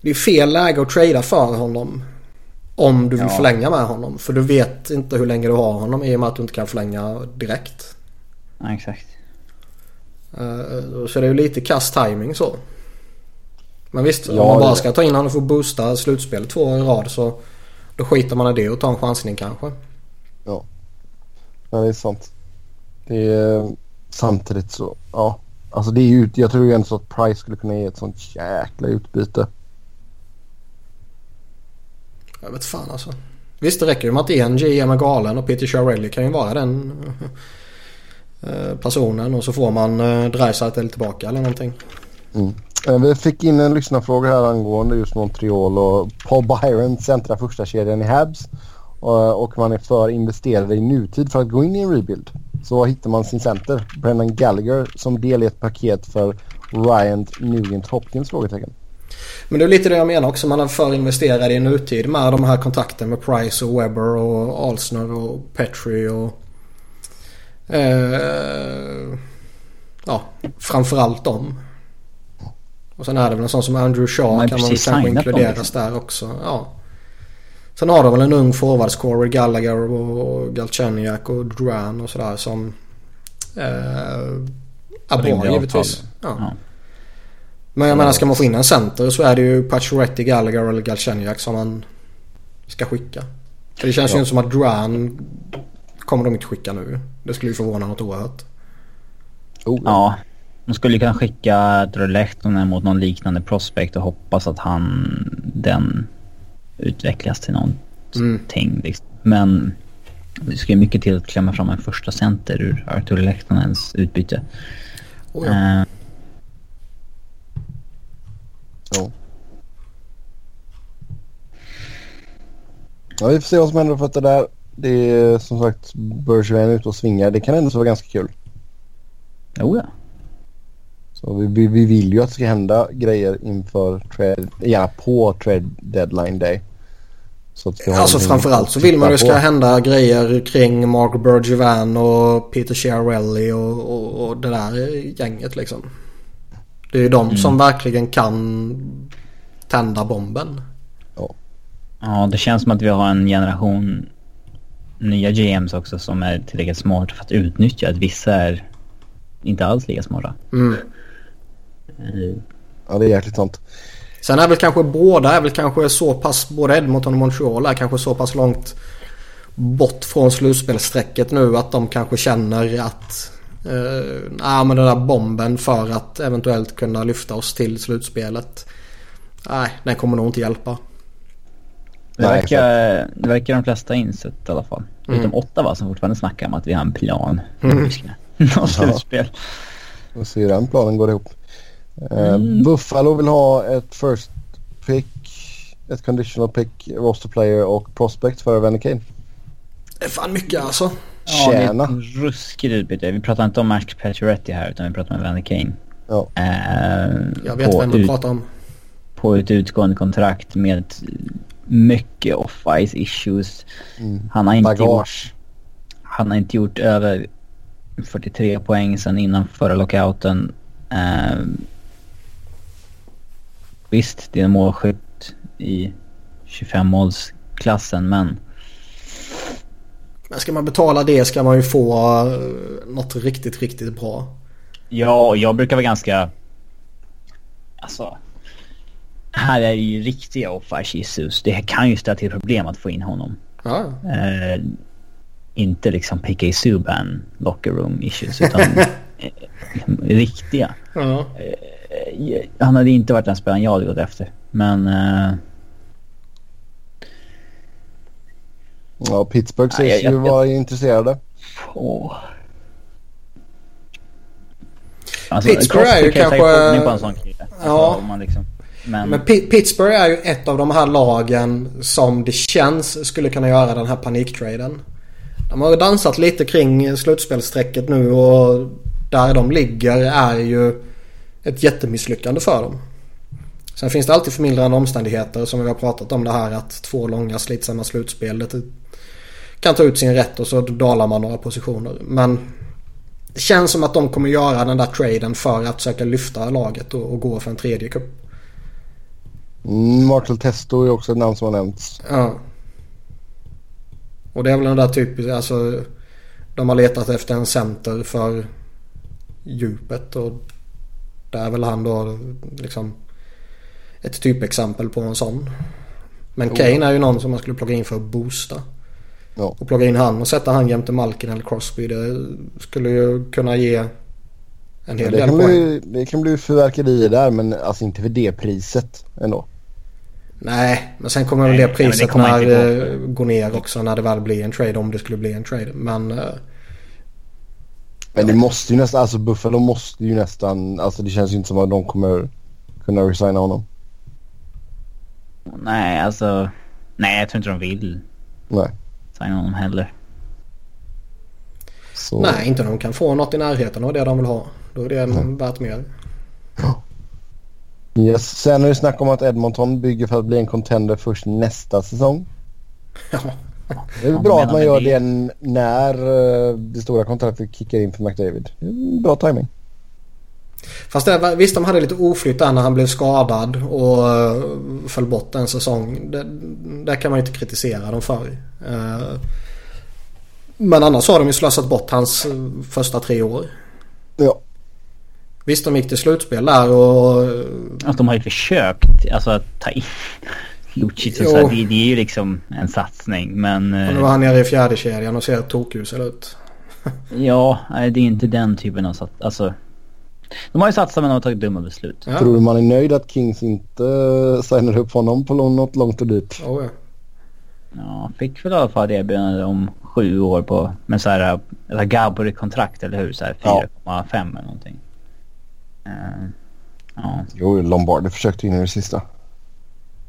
Det är fel läge att trada för honom. Om du vill Ja. förlänga med honom. För du vet inte hur länge du har honom i och med att du inte kan förlänga direkt. Ja, exakt. Eh, Så det är ju lite kass timing så. Men visst, Ja, om man bara ska ta in honom för att boosta slutspel två år i rad så då skiter man i det och tar en chansning kanske. Ja. ja, det är sant. Det är samtidigt så, ja. Alltså det är ju, jag tror ju ändå så att Price skulle kunna ge ett sånt jäkla utbyte. Jag vet fan alltså. Visst det räcker ju med att en GM är galen och Peter Chiarelli kan ju vara den eh, personen och så får man eh, Dreisaitl tillbaka eller någonting. Mm. Eh, vi fick in en lyssnarfråga här angående just Montreal och Paul Byron centrar första kedjan i Habs. Eh, och, man är för investerade i nutid för att gå in i en rebuild. så hittar man sin center, Brennan Gallagher, som del i ett paket för Ryan Nugent Hopkins? Frågetecken. Men det är lite det jag menar också. Man är för investerad i nutid med de här kontakterna med Price och Webber och Alsner och Petri och... Eh, ja, framförallt dem. Och sen är det väl en sån som Andrew Shaw kan man väl kanske inkluderas liksom. där också. Ja. Sen har de väl en ung forwardscorer, Gallagher och Galchenyuk och Duran och sådär som... Eh, är bra givetvis. Ja. ja. Men jag menar ska man få in en center så är det ju Pacioretty, Gallagher eller Galchenyuk som man ska skicka. För det känns ja. ju inte som att Duran kommer de inte skicka nu. Det skulle ju förvåna något oerhört. Oh. Ja. De skulle kunna skicka Drolehtonen mot någon liknande prospect och hoppas att han den utvecklas till någonting. Mm. Liksom. Men det ska ju mycket till att klämma fram en första center ur Artur Lehtonens utbyte. Oh ja. uh, Ja. Ja, vi får se vad som händer för att det där. Det är som sagt Bergevin ute och svingar. Det kan ändå vara ganska kul. Jo ja. Så vi, vi, vi, vill ju att det ska hända grejer inför trade, gärna på trade deadline day. Så att alltså framförallt så vill man ju att det ska hända grejer kring Mark Bergevin och Peter Chiarelli och, och, och det där gänget liksom. Det är ju de mm. som verkligen kan tända bomben. Ja. ja, det känns som att vi har en generation nya GMs också som är tillräckligt smarta för att utnyttja att vissa är inte alls lika smarta. Mm. Ja, det är jäkligt sant. Sen är väl kanske båda är väl kanske så pass, både Edmonton och Montreal är kanske så pass långt bort från slutspelssträcket nu att de kanske känner att Uh, nej, men den där bomben för att eventuellt kunna lyfta oss till slutspelet. Nej, den kommer nog inte hjälpa. Det verkar, det verkar de flesta insett i alla fall. Mm. Utom Ottawa som fortfarande snackar om att vi har en plan. Mm. Nå slutspel. Och se hur den planen går ihop. Uh, mm. Buffalo vill ha ett first pick, ett conditional pick, roster player och prospect för Evander Kane. Det är fan mycket alltså. Ja, Tjäna. det är ett ruskigt utbyte. Vi pratar inte om Max Pacioretty här utan vi pratar om Evander Kane. Ja. Uh, Jag vet vem du pratar om. På ett utgående kontrakt med mycket off-ice issues. Mm. Han, har inte gjort, han har inte gjort över 43 poäng sedan innan förra lockouten. Uh, visst, det är en målskytt i 25-målsklassen men men ska man betala det ska man ju få eh, något riktigt, riktigt bra. Ja, jag brukar vara ganska... Alltså... Här är det ju riktiga off Jesus. Det kan ju ställa till problem att få in honom. Ja. Eh, inte liksom PK Subban locker room issues utan eh, riktiga. Ja. Eh, han hade inte varit den spelaren jag hade gått efter. Men... Eh, Ja, Pittsburgh sägs ju vara intresserade. Oh. Alltså, Pittsburgh är ju kanske... På en sån ja. Alltså, liksom... Men... Men Pittsburgh är ju ett av de här lagen som det känns skulle kunna göra den här paniktraden. De har dansat lite kring slutspelssträcket nu och där de ligger är ju ett jättemisslyckande för dem. Sen finns det alltid förmildrande omständigheter som vi har pratat om det här att två långa slitsamma slutspel. Kan ta ut sin rätt och så dalar man några positioner. Men det känns som att de kommer göra den där traden för att försöka lyfta laget och, och gå för en tredje cup. Mm, Martel Testo är också ett namn som har nämnts. Ja. Och det är väl den där typiska, alltså de har letat efter en center för djupet och där är väl han då liksom ett typexempel på en sån. Men Kane är ju någon som man skulle plocka in för att boosta. Ja. Och plocka in han och sätta han jämte Malkin eller Crosby. Det skulle ju kunna ge en hel ja, del poäng. det kan bli fyrverkerier där men alltså inte för det priset ändå. Nej, men sen kommer väl det priset det när det går ner också när det väl blir en trade om det skulle bli en trade. Men... Men det måste ju nästan, alltså Buffalo måste ju nästan, alltså det känns ju inte som att de kommer kunna resigna honom. Nej, alltså. Nej, jag tror inte de vill. Nej signa honom heller. Så... Nej, inte när de kan få något i närheten av det de vill ha. Då är det mm. värt mer. Yes. Sen är det snack om att Edmonton bygger för att bli en contender först nästa säsong. Ja. Det är bra att man gör det när eh, det stora kontraktet kickar in för McDavid. Bra timing. Fast det, visst de hade lite oflytt där när han blev skadad och uh, föll bort en säsong. Det, det kan man ju inte kritisera dem för. Uh, men annars har de ju slösat bort hans första tre år. Ja. Visst de gick till slutspel där och... Att de har ju försökt alltså att ta in Lucic och så det, det, är ju liksom en satsning men... Och nu var han nere i fjärde kedjan och ser tokusel ut. ja, det är inte den typen av satsning. Alltså... De har ju satsat men de har tagit dumma beslut. Ja. Tror du man är nöjd att Kings inte signar upp honom på något långt och dyrt? Oh, ja. Ja, fick väl i alla fall erbjudande om sju år på med så här, ett Gabori-kontrakt eller hur? Så här 4,5 ja. eller någonting. Uh, ja. Jo, Lombardi försökte in i det sista.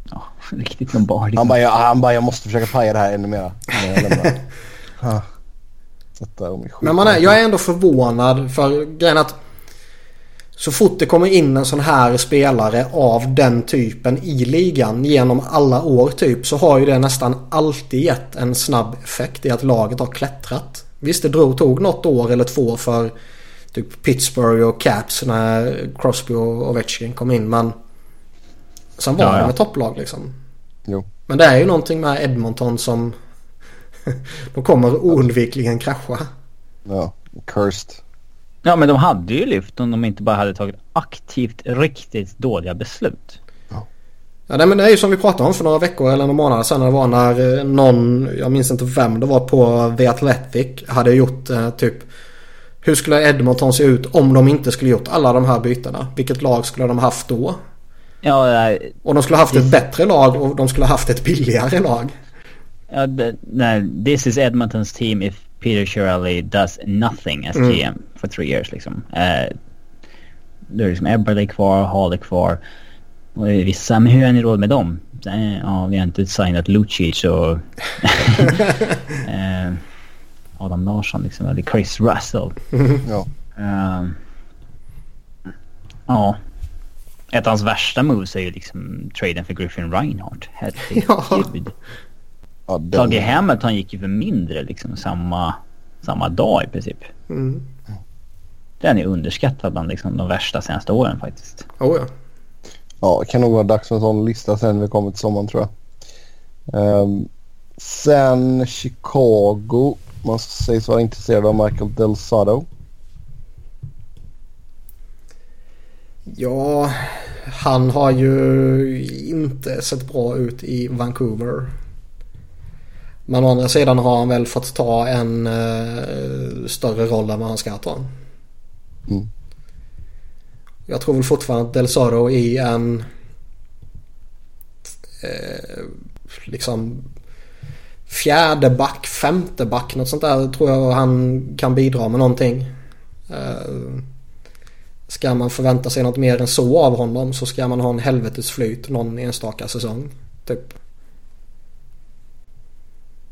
Ja, riktigt Lombardi. Han bara, jag, han bara, jag måste försöka paja det här ännu mer. Men man är, jag är ändå förvånad för grejen att så fort det kommer in en sån här spelare av den typen i ligan genom alla år typ så har ju det nästan alltid gett en snabb effekt i att laget har klättrat. Visst det drog, tog något år eller två för typ Pittsburgh och Caps när Crosby och Ovechkin kom in men sen var ja, ja. de ett topplag liksom. Jo. Men det är ju någonting med Edmonton som de kommer oundvikligen krascha. Ja, cursed. Ja men de hade ju lyft om de inte bara hade tagit aktivt riktigt dåliga beslut. Ja nej, men det är ju som vi pratade om för några veckor eller några månader sedan. Det var när eh, någon, jag minns inte vem det var på The Athletic hade gjort eh, typ hur skulle Edmonton se ut om de inte skulle gjort alla de här bytena? Vilket lag skulle de haft då? Ja, och de skulle haft ett bättre lag och de skulle haft ett billigare lag. Ja, nej, this is Edmontons team if Peter Shirley does nothing as mm. GM for three years liksom. Uh, då är liksom Eberle kvar, Hall är kvar. Och vissa, men hur har ni råd med dem? Ja, vi har inte signat Lucic och uh, Adam Larsson liksom, eller Chris Russell. ja. Uh, ja. Ett av hans värsta moves är ju liksom traden för Griffin Reinhardt. Herregud. Ja, den... Tage Hamilton gick ju för mindre liksom samma, samma dag i princip. Mm. Den är underskattad bland liksom, de värsta senaste åren faktiskt. Oh ja. Ja, det kan nog vara dags för en sån lista sen vi kommer till sommaren tror jag. Um, sen Chicago. Man sägs vara intresserad av Michael Del Sado. Ja, han har ju inte sett bra ut i Vancouver. Men å andra sidan har han väl fått ta en uh, större roll än vad han ska ta. Mm. Jag tror väl fortfarande att Del Soro i en uh, liksom fjärde back, femte back, något sånt där tror jag han kan bidra med någonting. Uh, ska man förvänta sig något mer än så av honom så ska man ha en helvetes flyt någon enstaka säsong. Typ.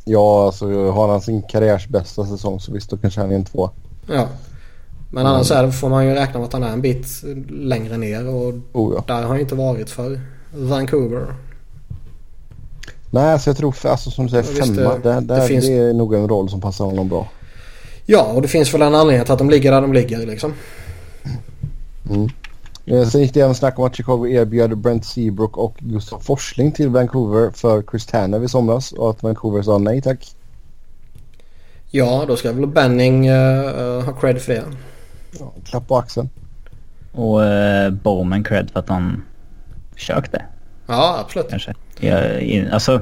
Ja, alltså har han sin karriärs bästa säsong så visst då kanske han är en två. Ja. Men mm. annars får man ju räkna med att han är en bit längre ner och oh, ja. där har han inte varit för Vancouver. Nej, alltså jag tror för, alltså, som du säger femma. Det, det, det, finns... det är nog en roll som passar honom bra. Ja, och det finns väl en anledning till att de ligger där de ligger liksom. Mm. Eh, sen gick det även snack om att Chicago erbjöd Brent Seabrook och Gustav Forsling till Vancouver för Chris Tanev i somras och att Vancouver sa nej tack. Ja, då ska väl Benning uh, ha cred för det. Ja, klapp på axeln. Och uh, Bowman cred för att han försökte. Ja, absolut. Kanske. Ja, alltså,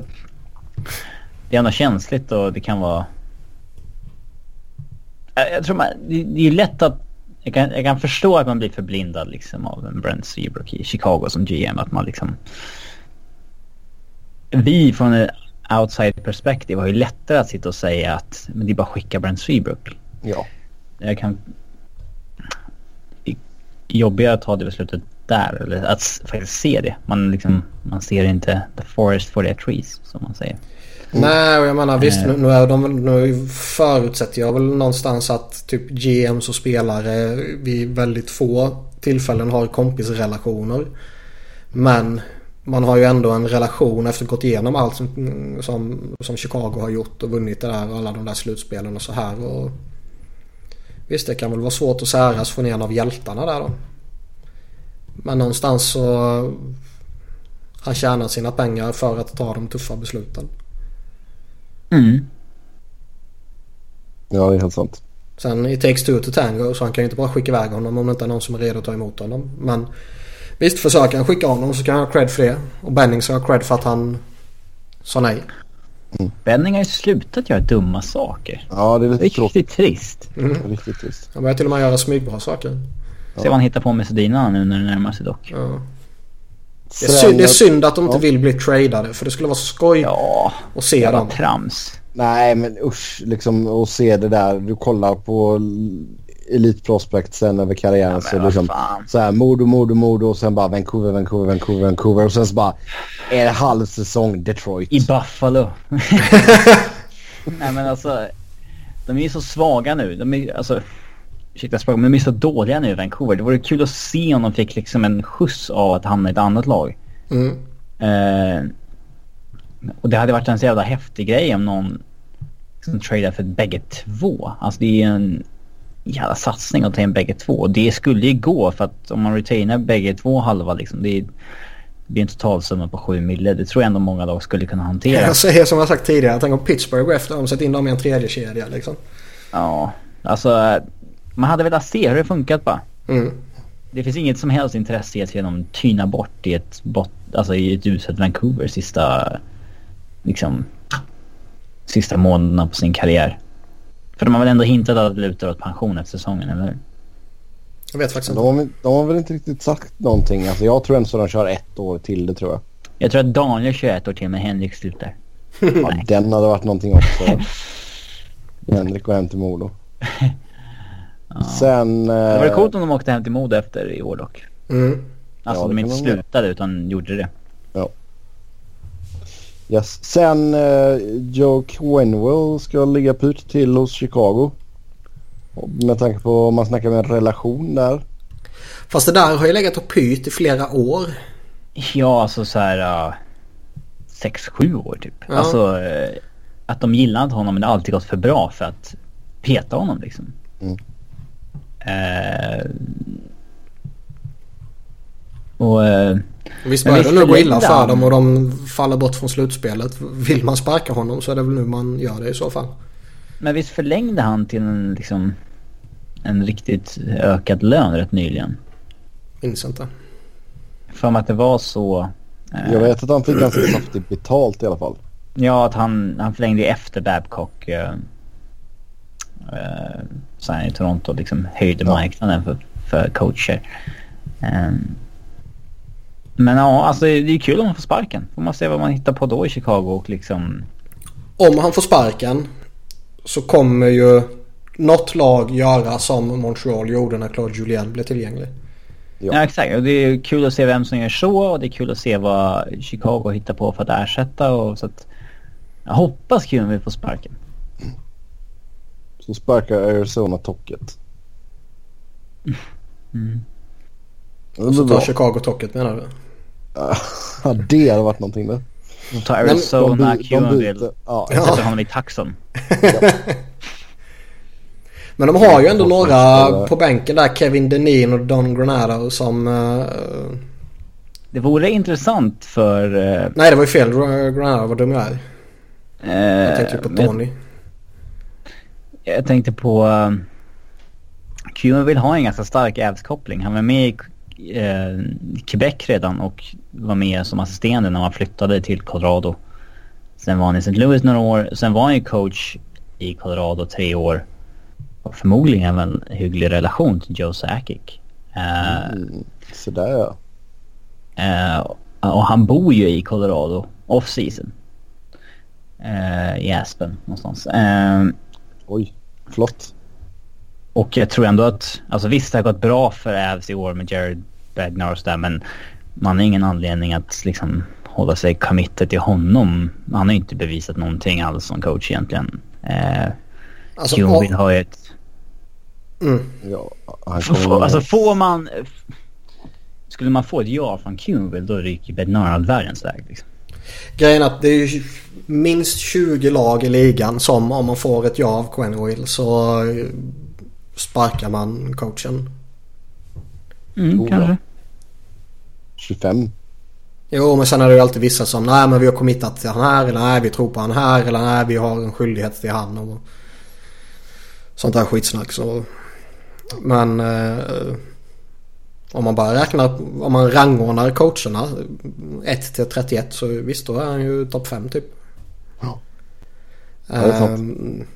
det är ändå känsligt och det kan vara... Jag, jag tror man, det, det är lätt att jag kan, jag kan förstå att man blir förblindad liksom av en Brent Seabrook i Chicago som GM. Att man liksom... Vi från ett outside perspektiv har ju lättare att sitta och säga att men det är bara att skicka Brent Ja. Jag kan... Jobbigare att ta det beslutet där. Eller att faktiskt se det. Man, liksom, man ser inte the forest for their trees som man säger. Mm. Nej, och jag menar visst nu, nu, är de, nu förutsätter jag väl någonstans att typ GMs och spelare vid väldigt få tillfällen har kompisrelationer. Men man har ju ändå en relation efter att gått igenom allt som, som, som Chicago har gjort och vunnit det där och alla de där slutspelen och så här. Och visst, det kan väl vara svårt att säras från en av hjältarna där då. Men någonstans så han tjänar sina pengar för att ta de tuffa besluten. Mm. Ja, det är helt sant. Sen i takes two to tango så han kan ju inte bara skicka iväg honom om det inte är någon som är redo att ta emot honom. Men visst, försöker han skicka honom så kan han ha cred för det. Och Benning ska ha cred för att han sa nej. Mm. Benning har ju slutat göra dumma saker. Ja, det är lite Riktigt tråkigt. trist. Mm. Riktigt trist. Han börjar till och med göra smygbra saker. Se vad han hittar på med Sedina nu när det närmar sig dock. Ja. Det är, synd, det är synd att de inte vill bli tradade för det skulle vara skoj Ja, att se dem. trams. Nej men usch, liksom att se det där. Du kollar på Elite Prospect sen över karriären. Ja, så liksom, så här Modo, Modo, Modo och sen bara Vancouver, Vancouver, Vancouver, Vancouver. Och sen så bara en halv säsong Detroit. I Buffalo. Nej men alltså. De är ju så svaga nu. De är alltså. Ursäkta språk, men de är så dåliga nu i Vancouver. Det vore kul att se om de fick liksom en skjuts av att hamna i ett annat lag. Mm. Eh, och det hade varit en så jävla häftig grej om någon liksom tradar för bägge två. Alltså det är ju en jävla satsning att ta in bägge två. Och det skulle ju gå för att om man retainar bägge två halva liksom. Det, är, det blir en totalsumma på 7 mille. Det tror jag ändå många lag skulle kunna hantera. Jag säger som jag sagt tidigare. Tänk om Pittsburgh går efter dem. Sätt in dem i en tredje kedja liksom. Ja, alltså man hade velat se hur det funkat bara. Mm. Det finns inget som helst intresse i att se dem tyna bort i ett, bot, alltså i ett uselt Vancouver sista, liksom, sista månaderna på sin karriär. För de har väl ändå hintat att det lutar åt pension efter säsongen, eller hur? Jag vet faktiskt De inte. har, de har väl inte riktigt sagt någonting. Alltså jag tror ändå så de kör ett år till det tror jag. Jag tror att Daniel kör ett år till men Henrik slutar. Ja, den hade varit någonting också. Henrik går hem till Sen... Det var Eh, coolt om de åkte hem till Modo efter i år dock. Mm. Alltså Ja, det de inte slutade utan gjorde det. yes. Sen eh, Joe Quenwell ska ligga pyrt till hos Chicago. Med tanke på om man snackar med en relation där. Fast det där har ju legat och pyrt i flera år. Ja, alltså så här... Uh, sex, sju år typ. Ja. Alltså eh, att de gillar inte honom men det har alltid gått för bra för att peta honom liksom. Mm. Eh, och eh, Visst Men börjar det nu gå illa för dem och de faller bort från slutspelet. Vill man sparka honom så är det väl nu man gör det i så fall. men visst förlängde han till en liksom en riktigt ökad lön rätt nyligen. Minns inte. För att det var så. eh, Jag vet att han fick ganska saftigt betalt i alla fall. Ja, att han, han förlängde efter Babcock. Uh, uh, så han i Toronto liksom höjde Ja. marknaden för, för coacher. Ehm, men ja, alltså det är kul om man får sparken. Får man se vad man hittar på då i Chicago och liksom... Om han får sparken så kommer ju något lag göra som Montreal gjorde när Claude Julien blev tillgänglig. Ja. Ja. exakt. Och det är kul att se vem som gör så och det är kul att se vad Chicago hittar på för att ersätta och så att... Jag hoppas kul om vi får sparken. Så sparkar Arizona Tocket. Mm. Blir Så tar Chicago tocket menar du? Ja, det hade varit någonting det. De tar Arizona, byter. Ja, Ja. sätter honom i taxon. Men de har ju ändå Och några på bänken där. Kevin Denin och Don Granado som... eh, Det vore intressant för... eh, nej det var ju fel. Granado, vad dum jag är. Jag eh, tänkte ju på men Tony. Jag, tänkte på... Cuban vill ha en ganska stark Avs-koppling. Han var med i eh, Quebec redan och var med som assisterande när man flyttade till Colorado. Sen var han i St. Louis några år. Sen var han ju coach i Colorado tre år. Och förmodligen en hygglig relation till Joe Sakic. Eh, Mm, så där ja. Eh, och han bor ju i Colorado off season. Eh, I Aspen någonstans. Eh, Oj, flott. och jag tror ändå att, alltså visst det har gått bra för Avs i år med Jared Bednar och sådär men man har ingen anledning att liksom hålla sig committed till honom. Han har inte bevisat någonting alls som coach egentligen. Eh, alltså, Kubil har ju ett... Mm. Ja, kommer... Alltså får man... Skulle man få ett ja från Kubil då ryker Bednar all världens väg liksom. Grejen är att det är minst 20 lag i ligan som om man får ett ja av Quenville så sparkar man coachen. Mm, oh, kanske. 25. Jo, men sen är det ju alltid vissa som nej men vi har committat till han här eller nej vi tror på han här eller nej vi har en skyldighet till han och sånt där skitsnack så. Men eh, om man bara räknar, om man rangordnar coacherna 1 till 31 så visst då är han ju topp 5 typ. Ja. Um,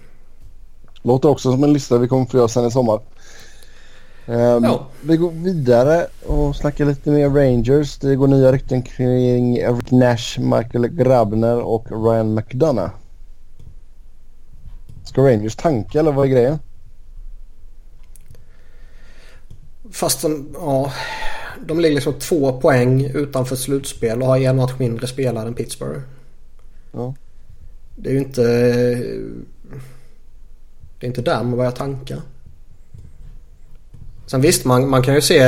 Låter också som en lista vi kommer få göra sen i sommar. Um, ja. Vi går vidare och snackar lite mer Rangers. Det går nya rykten kring Eric Nash, Michael Grabner och Ryan McDonough. Ska Rangers tanka eller vad är grejen? Fast de, ja, de ligger liksom två poäng utanför slutspel och har en match mindre spelare än Pittsburgh. Ja. Det är ju inte... Det är inte där man börjar tanka. Sen visst, man, man kan ju se...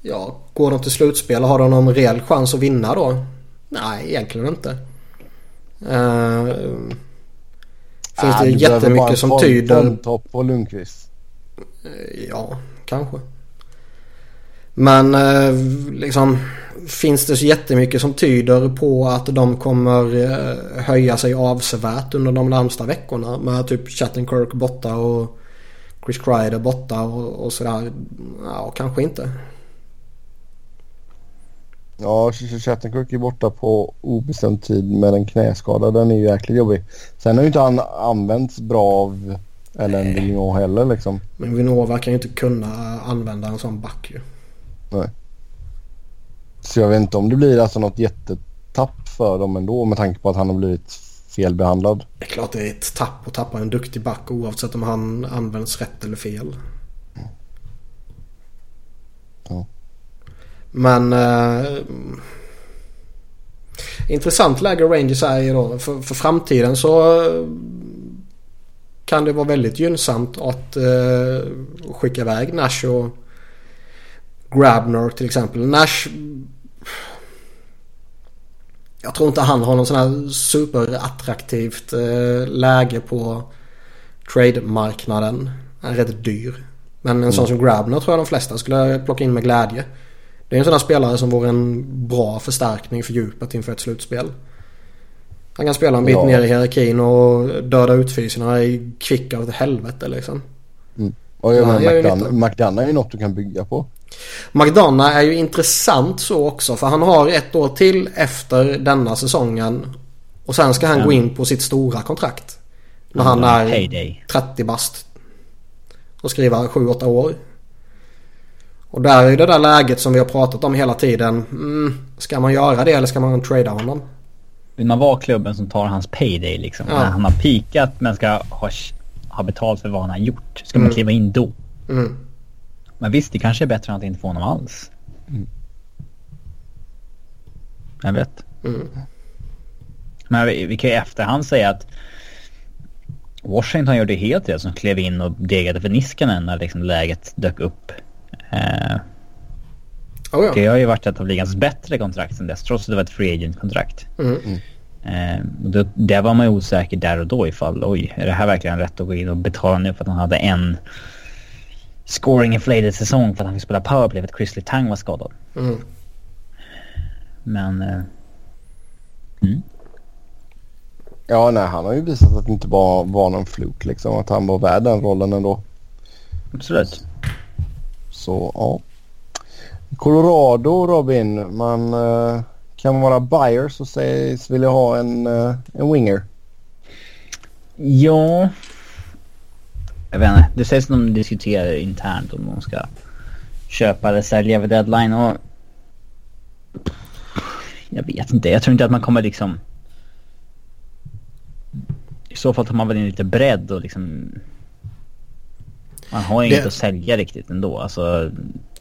Ja, går de till slutspel och har de någon reell chans att vinna då? Nej, egentligen inte. Uh, finns det jättemycket som tyder... Topp på Lundqvist. Eh, ja, kanske. Men eh, liksom finns det så jättemycket som tyder på att de kommer eh, höja sig avsevärt under de närmsta veckorna med typ Chattenkirk borta och Chris Kreider borta och, och sådär. Ja, kanske inte. Ja, Chattenkirk är borta på obestämd tid med en knäskada. Den är ju jäkligt jobbig. Sen har ju inte han använts bra av Ellen Vigneault heller liksom. Men Vigneault verkar ju inte kunna använda en sån back ju. Nej. Så jag vet inte om det blir alltså något jättetapp för dem ändå med tanke på att han har blivit felbehandlad. Det är klart det är ett tapp att tappa en duktig back oavsett om han används rätt eller fel. Ja. Men... Eh, intressant läge Rangers är i då. För, för framtiden så kan det vara väldigt gynnsamt att eh, skicka iväg Nash och Grabner till exempel. Nash jag tror inte han har någon sån här superattraktivt eh, läge på trade-marknaden. Han är rätt dyr. Men en mm. sån som Grabner tror jag de flesta skulle plocka in med glädje. Det är en sån här spelare som vore en bra förstärkning för djupet inför ett slutspel. Han kan spela en bit ja. ner i hierarkin och döda utfyserna i kvick av helvete liksom. Mm. Och jag menar, McDonough är ju något du kan bygga på. McDonough är ju intressant så också för han har ett år till efter denna säsongen. Och sen ska han mm. gå in på sitt stora kontrakt. När han är Payday. 30 bast. Och skriva 7-8 år. Och där är det där läget som vi har pratat om hela tiden. Mm, ska man göra det eller ska man trada honom? Vill man vara klubben som tar hans payday liksom? Ja. Han har pikat men ska ha, ha betalt för vad han har gjort. Ska mm. man kliva in då? Mm. Men visst, det kanske är bättre än att inte få honom alls. Mm. Jag vet. Mm. Men vi, vi kan ju efterhand säga att Washington gjorde helt rätt som klev in och degade för Niskanen när liksom läget dök upp. Eh, oh ja. Det har ju varit ett av ligans bättre kontrakt sen dess, trots att det var ett free agent-kontrakt. Mm. Eh, då, där var man ju osäker där och då ifall, oj, är det här verkligen rätt att gå in och betala nu för att han hade en scoring inflated säsong för att han fick spela powerplay för att Chris Tang var skadad. Mm. Men... Uh, mm. Ja, nej, han har ju visat att det inte bara var någon fluk liksom. Att han var värd den rollen ändå. Absolut. Så, ja. Colorado, Robin. Man uh, kan vara buyers och sägs vilja ha en, uh, en winger. Ja, jag vet inte, det sägs att de diskuterar internt om de ska köpa eller sälja vid deadline och... Jag vet inte, jag tror inte att man kommer liksom... I så fall tar man väl in lite bredd och liksom... Man har ju det... inget att sälja riktigt ändå. Alltså,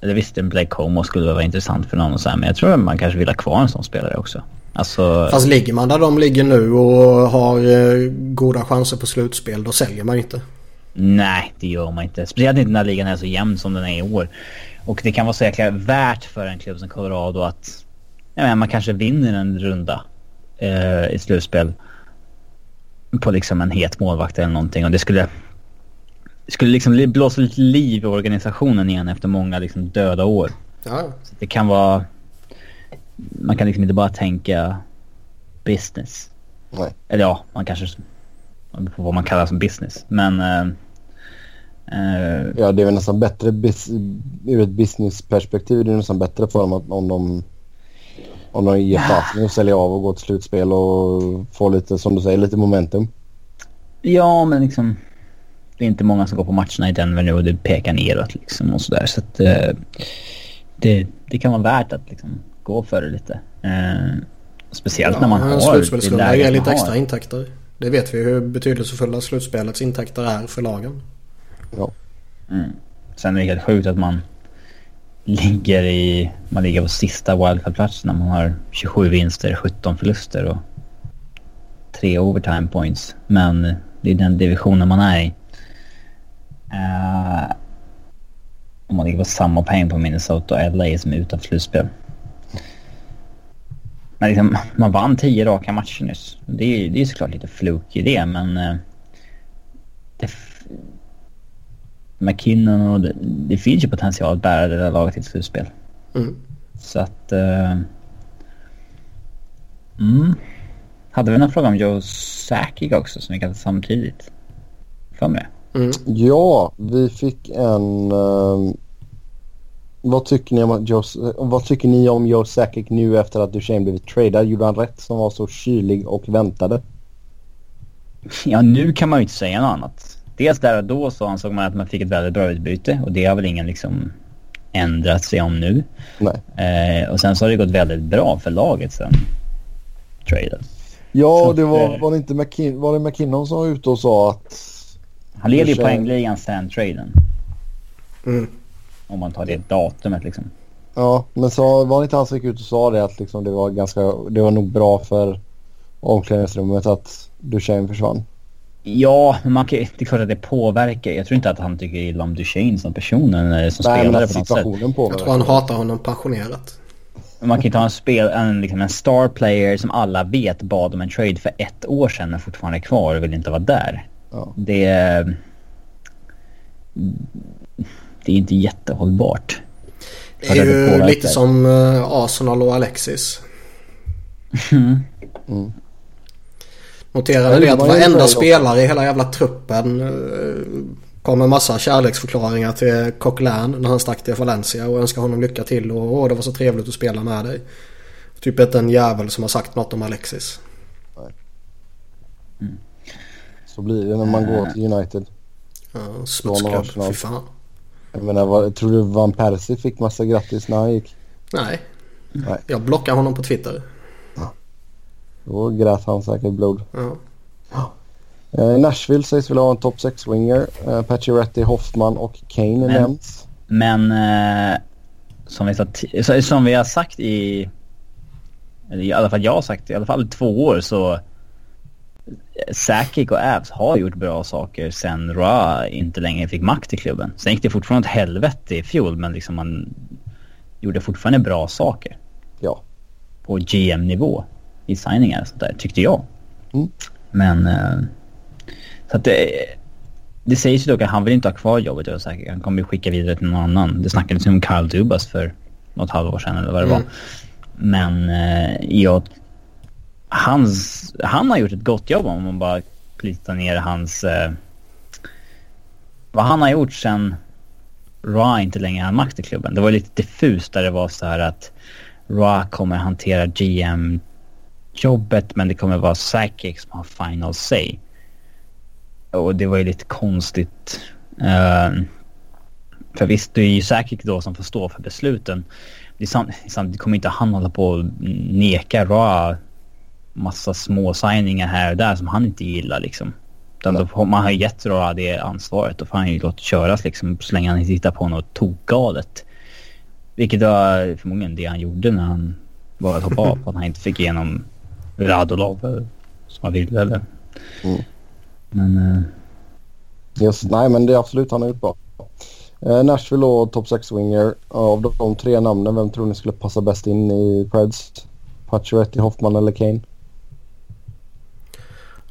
eller visst, en Blake Como skulle vara intressant för någon och så här, men jag tror att man kanske vill ha kvar en sån spelare också. Alltså... Fast ligger man där de ligger nu och har eh, goda chanser på slutspel, då säljer man inte. Nej, det gör man inte. Speciellt inte när ligan är så jämn som den är i år. Och det kan vara så jäkla värt för en klubb som Colorado att ja, man kanske vinner en runda eh, i slutspel på liksom en het målvakt eller någonting. Och det skulle, skulle liksom blåsa lite liv i organisationen igen efter många liksom döda år. Ja. Så det kan vara... Man kan liksom inte bara tänka business. Nej. Eller ja, man kanske... Vad man kallar som business. Men... Uh, ja, det är väl nästan bättre ur ett businessperspektiv. Det är nästan bättre för dem att om de om de ger fasen och säljer av och går till slutspel och får lite, som du säger, lite momentum. Ja, men liksom... Det är inte många som går på matcherna i Denver nu och det pekar neråt liksom och sådär. Så att eh, det, det kan vara värt att liksom gå för det lite. Eh, speciellt ja, när man har... Slutspelsrunda ger lite extra intäkter. Det vet vi hur betydelsefulla slutspelets intäkter är för lagen. Ja. Mm. Sen är det helt sjukt att man ligger i... Man ligger på sista wildcard-platsen när man har 27 vinster, 17 förluster och tre overtime points. Men det är den divisionen man är i. Uh, om man ligger på samma poäng på Minnesota och LA som är utanför slutspel. Men liksom, man vann tio raka matcher nyss. Det är, det är såklart lite fluk i det, men... Uh, det, McKinnon och det, det, finns ju potential att bära det där laget till slutspel. Mm. Så att... Uh, mm. Hade vi någon fråga om Joe Sakic också som vi kan ta samtidigt? För mig. Mm. Ja, vi fick en... Uh, vad, tycker ni om Joe, vad tycker ni om Joe Sakic nu efter att Duchene blivit tradad? Gjorde han rätt som var så kylig och väntade? Ja, nu kan man ju inte säga något annat. Dels där och då så ansåg man att man fick ett väldigt bra utbyte och det har väl ingen liksom ändrat sig om nu. Nej. Eh, och sen så har det gått väldigt bra för laget sen traden. Ja, så det var, var, det inte McKin var det McKinnon som var ute och sa att... Han leder ju poängligan sen traden. Mm. Om man tar det datumet liksom. Ja, men så var det inte han som gick ut och sa det att liksom det var ganska, det var nog bra för omklädningsrummet att Duchene försvann. Ja, men man kan, det är klart att det påverkar. Jag tror inte att han tycker illa om Duchene som person eller som Nej, spelare på något sätt. Jag tror han hatar honom passionerat. Man kan ju ta en, spel, en, liksom en star player som alla vet bad om en trade för ett år sedan men fortfarande är kvar och vill inte vara där. Ja. Det, det är inte jättehållbart. Det är ju det lite som uh, Arsenal och Alexis. Mm. Mm. Noterade det att varenda spelare i hela jävla truppen uh, kom med massa kärleksförklaringar till Coquelin när han stack till Valencia och önskade honom lycka till och åh det var så trevligt att spela med dig. Typ inte en jävel som har sagt något om Alexis. Mm. Så blir det när man går till United. Ja, smutsklubb. Fy fan. Jag menar, vad, tror du Van Persie fick massa grattis när han gick? Nej. Nej. Jag blockade honom på Twitter. Ja. Då grät han säkert blod. Ja. Eh, Nashville sägs väl ha en top 6-winger. Eh, Pacioretty, Hoffman och Kane men, nämns. Men eh, som, vi sa som vi har sagt i... Eller i alla fall jag har sagt i alla fall två år så... Sakic och Avs har gjort bra saker sen Ra inte längre fick makt i klubben. Sen gick det fortfarande åt helvete i fjol men liksom man gjorde fortfarande bra saker. Ja. På GM-nivå i signingar och sånt där, tyckte jag. Mm. Men... Eh, så att det, det sägs ju dock att han vill inte ha kvar jobbet. Jag är säker. Han kommer ju skicka vidare till någon annan. Det snackades ju om Carl Dubas för något halvår sedan eller vad det mm. var. Men eh, jag, hans, han har gjort ett gott jobb om man bara plitar ner hans... Eh, vad han har gjort sen Ra inte längre har makt i klubben. Det var lite diffust där det var så här att Ra kommer hantera GM-jobbet men det kommer vara Sakic som har final say. Och det var ju lite konstigt. Uh, för visst, det är ju Sakic då som får stå för besluten. Det, är sant, det kommer inte han hålla på och neka Ra massa små signingar här och där som han inte gillar liksom. Utan då, man har gett Rora det ansvaret. Då får han ju låta köras liksom så länge han inte hittar på något tokgalet. Vilket var förmodligen det han gjorde när han var att hoppa av. Att han inte fick igenom Radulov som han ville eller. Mm. Men... Uh... Yes, nej men det är absolut han har gjort bra. Eh, Nashville och Top 6-winger. Av de, de, tre namnen, vem tror ni skulle passa bäst in i Preds? Pacioretty, Hoffman eller Kane?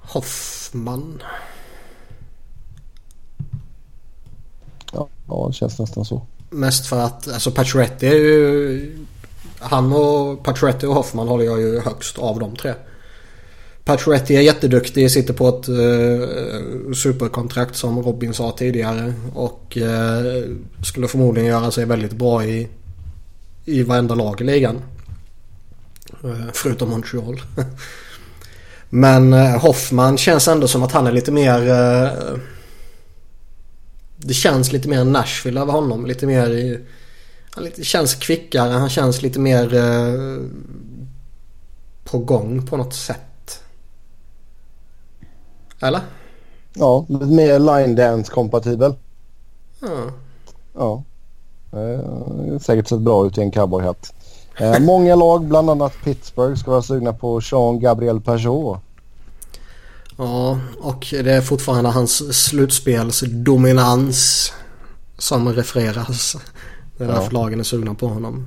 Hoffman. Ja, ja, det känns nästan så. Mest för att alltså Pacioretty är ju... Han och Pacioretty och Hoffman håller jag ju högst av de tre. Pacioretty är jätteduktig, sitter på ett uh, superkontrakt som Robin sa tidigare. Och uh, skulle förmodligen göra sig väldigt bra i, i varenda lag i ligan. Uh, förutom Montreal. Men Hoffman känns ändå som att han är lite mer... det känns lite mer Nashville över honom. Lite mer... Han känns kvickare. Han känns lite mer på gång på något sätt. Eller? Ja, lite mer line dance kompatibel. Ja. Ja. Eh, säkert sett bra ut i en cowboyhatt. Eh, många lag, bland annat Pittsburgh, ska vara sugna på Jean Gabriel Pajot. Ja, och det är fortfarande hans slutspelsdominans som refereras. Det är därför ja. lagen är sugna på honom.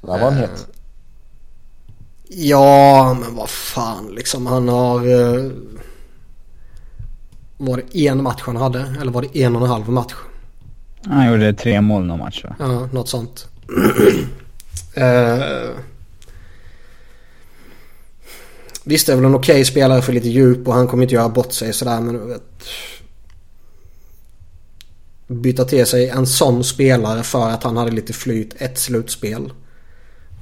Där var han het. Ja, men vad fan liksom. Han har... Eh, var det en match han hade? Eller var det en och en halv match? Han gjorde tre mål någon match va? Ja, något sånt. uh, visst är väl en okej okay spelare för lite djup och han kommer inte göra bort sig sådär men vet, byta till sig en sån spelare för att han hade lite flyt ett slutspel.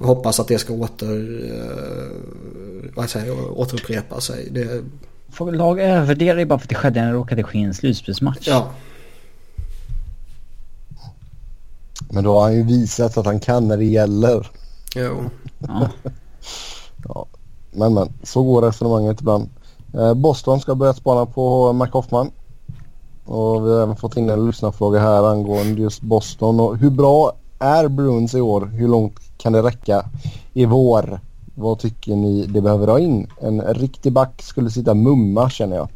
Jag hoppas att det ska åter, uh, vad säger, återupprepa sig. Det, Får väl lag övervärdera det bara för att det skedde när det råkade ske en slutspelsmatch. Ja. Men då har han ju visat att han kan när det gäller. Jo. Ja. ja. Men men, så går resonemanget ibland. Eh, Boston ska börja spana på Mike Hoffman. Och vi har även fått in en lyssnarfråga här angående just Boston. Och hur bra är Bruins i år? Hur långt kan det räcka i vår? Vad tycker ni det behöver ha in? En riktig back skulle sitta mumma känner jag.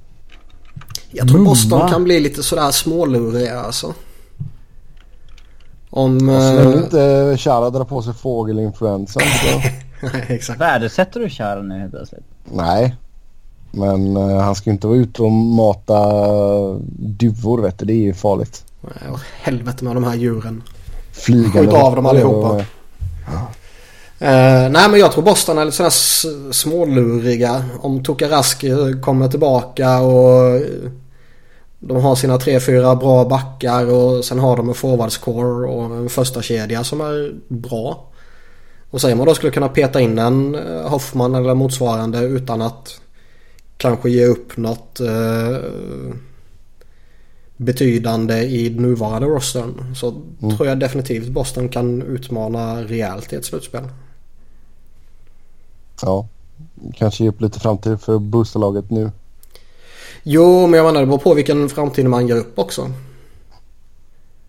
Jag tror mumma. Boston kan bli lite sådär småluriga alltså. Om... Så länge uh... inte Chara drar på sig fågelinfluensan. Nej, exakt. Värdesätter du Chara nu helt plötsligt? Nej. Men uh, han ska inte vara ute och mata duvor vet du. Det är ju farligt. Nej, helvete med de här djuren. Flygande Skjut av dem allihopa. Ja. Uh, nej men jag tror Boston är lite sådär småluriga. Om Tokaraski kommer tillbaka och de har sina tre, fyra bra backar och sen har de en forwardscore och en första kedja som är bra. Och säger man då skulle kunna peta in en eh, Hoffman eller motsvarande utan att kanske ge upp något uh, betydande i nuvarande rostern. Så mm. tror jag definitivt Boston kan utmana rejält i ett slutspel. Ja, kanske ge upp lite framtid för boosterlaget nu. Jo, men jag menar det beror på vilken framtid man ger upp också.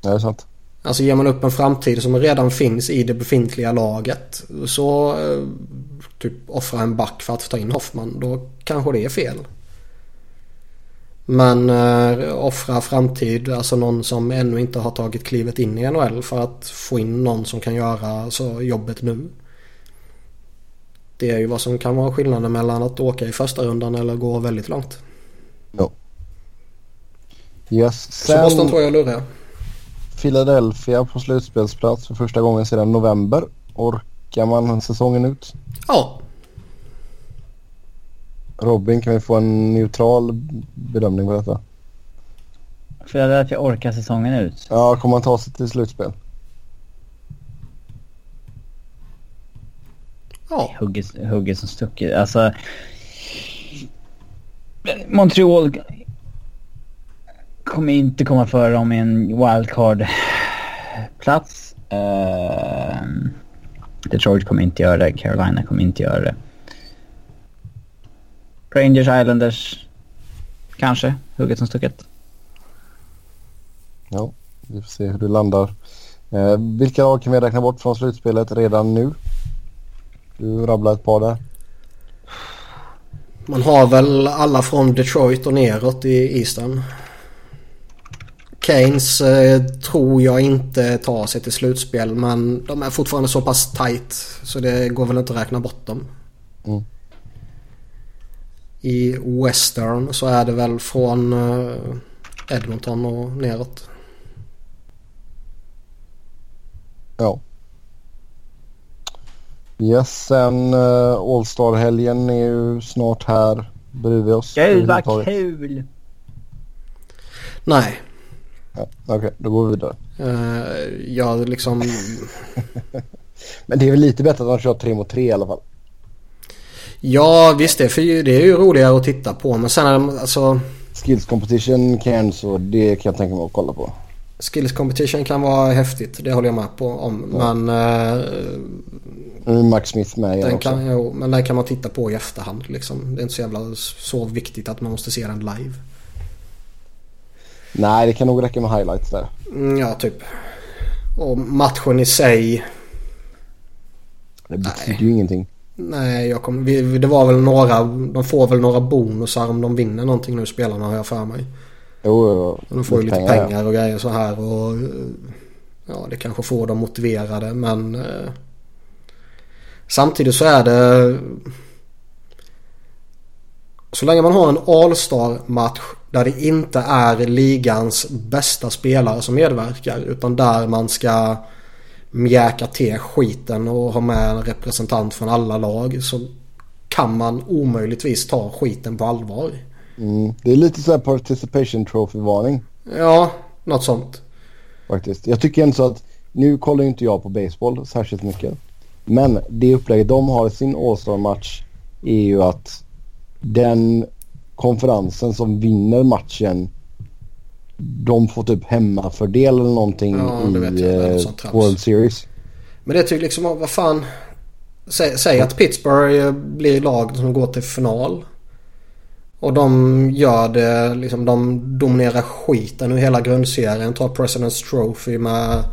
Ja, det är sant. Alltså ger man upp en framtid som redan finns i det befintliga laget så eh, typ offra en back för att ta in Hoffman. Då kanske det är fel. Men äh, offra framtid, alltså någon som ännu inte har tagit klivet in i NHL för att få in någon som kan göra så jobbet nu. Det är ju vad som kan vara skillnaden mellan att åka i första rundan eller gå väldigt långt. Yes. Sen... Så Boston tror jag lurar. Philadelphia på slutspelsplats för första gången sedan november. Orkar man säsongen ut? Ja. Robin, kan vi få en neutral bedömning på detta? Philadelphia orkar säsongen ut? Ja, kommer man ta sig till slutspel? Ja. Hugget, hugget som stucket. Alltså... Montreal kommer inte komma före dem i en wildcard-plats. Uh, Detroit kommer inte göra det. Carolina kommer inte göra det. Rangers Islanders kanske, hugget som stucket. Ja, vi får se hur det landar. Eh, vilka lag kan vi räkna bort från slutspelet redan nu? Du rabblade ett par där. Man har väl alla från Detroit och neråt i Eastern. Keynes eh, tror jag inte tar sig till slutspel men de är fortfarande så pass tight så det går väl inte att räkna bort dem. Mm. I Western så är det väl från eh, Edmonton och neråt. Ja. Yes, sen uh, All-Star-helgen är ju snart här. Bryr vi oss? Gud vad kul! Nej. Ja, Okej, då går vi vidare. Uh, jag liksom... Men det är väl lite bättre att de kör tre mot tre i alla fall. Ja visst det för, det är ju roligare att titta på men sen är det alltså... Skills competition kan så det kan jag tänka mig att kolla på. Skills competition kan vara häftigt. Det håller jag med på om. Ja. Men... eh, Nu är Max Smith med igen också. kan, jo, men den kan man titta på i efterhand liksom. Det är inte så jävla så viktigt att man måste se den live. Nej, det kan nog räcka med highlights där. Mm, ja typ. Och matchen i sig. Det betyder ju ingenting. Nej, jag kom, vi, det var väl några. De får väl några bonusar om de vinner någonting nu spelarna har jag för mig. Jo, jo. De får ju lite Pengar, pengar, och grejer så här och ja det kanske får dem motiverade men eh, samtidigt så är det så länge man har en All-Star match där det inte är ligans bästa spelare som medverkar utan där man ska mjäka till skiten och ha med en representant från alla lag så kan man omöjligtvis ta skiten på allvar. Mm. Det är lite så här participation trophy-varning Ja, något sånt. faktiskt. Jag tycker ändå så att nu kollar inte jag på baseball särskilt mycket. Men det upplägget de har i sin All-Star-match är ju att den konferensen som vinner matchen de får typ hemmafördel eller någonting Ja, i jag. Är eh. World Series. Men det tycker liksom, vad fan. Säg, säg att Pittsburgh eh, blir lag som går till final. Och de gör det, liksom de dominerar skiten ur hela grundserien. Tar President's Trophy med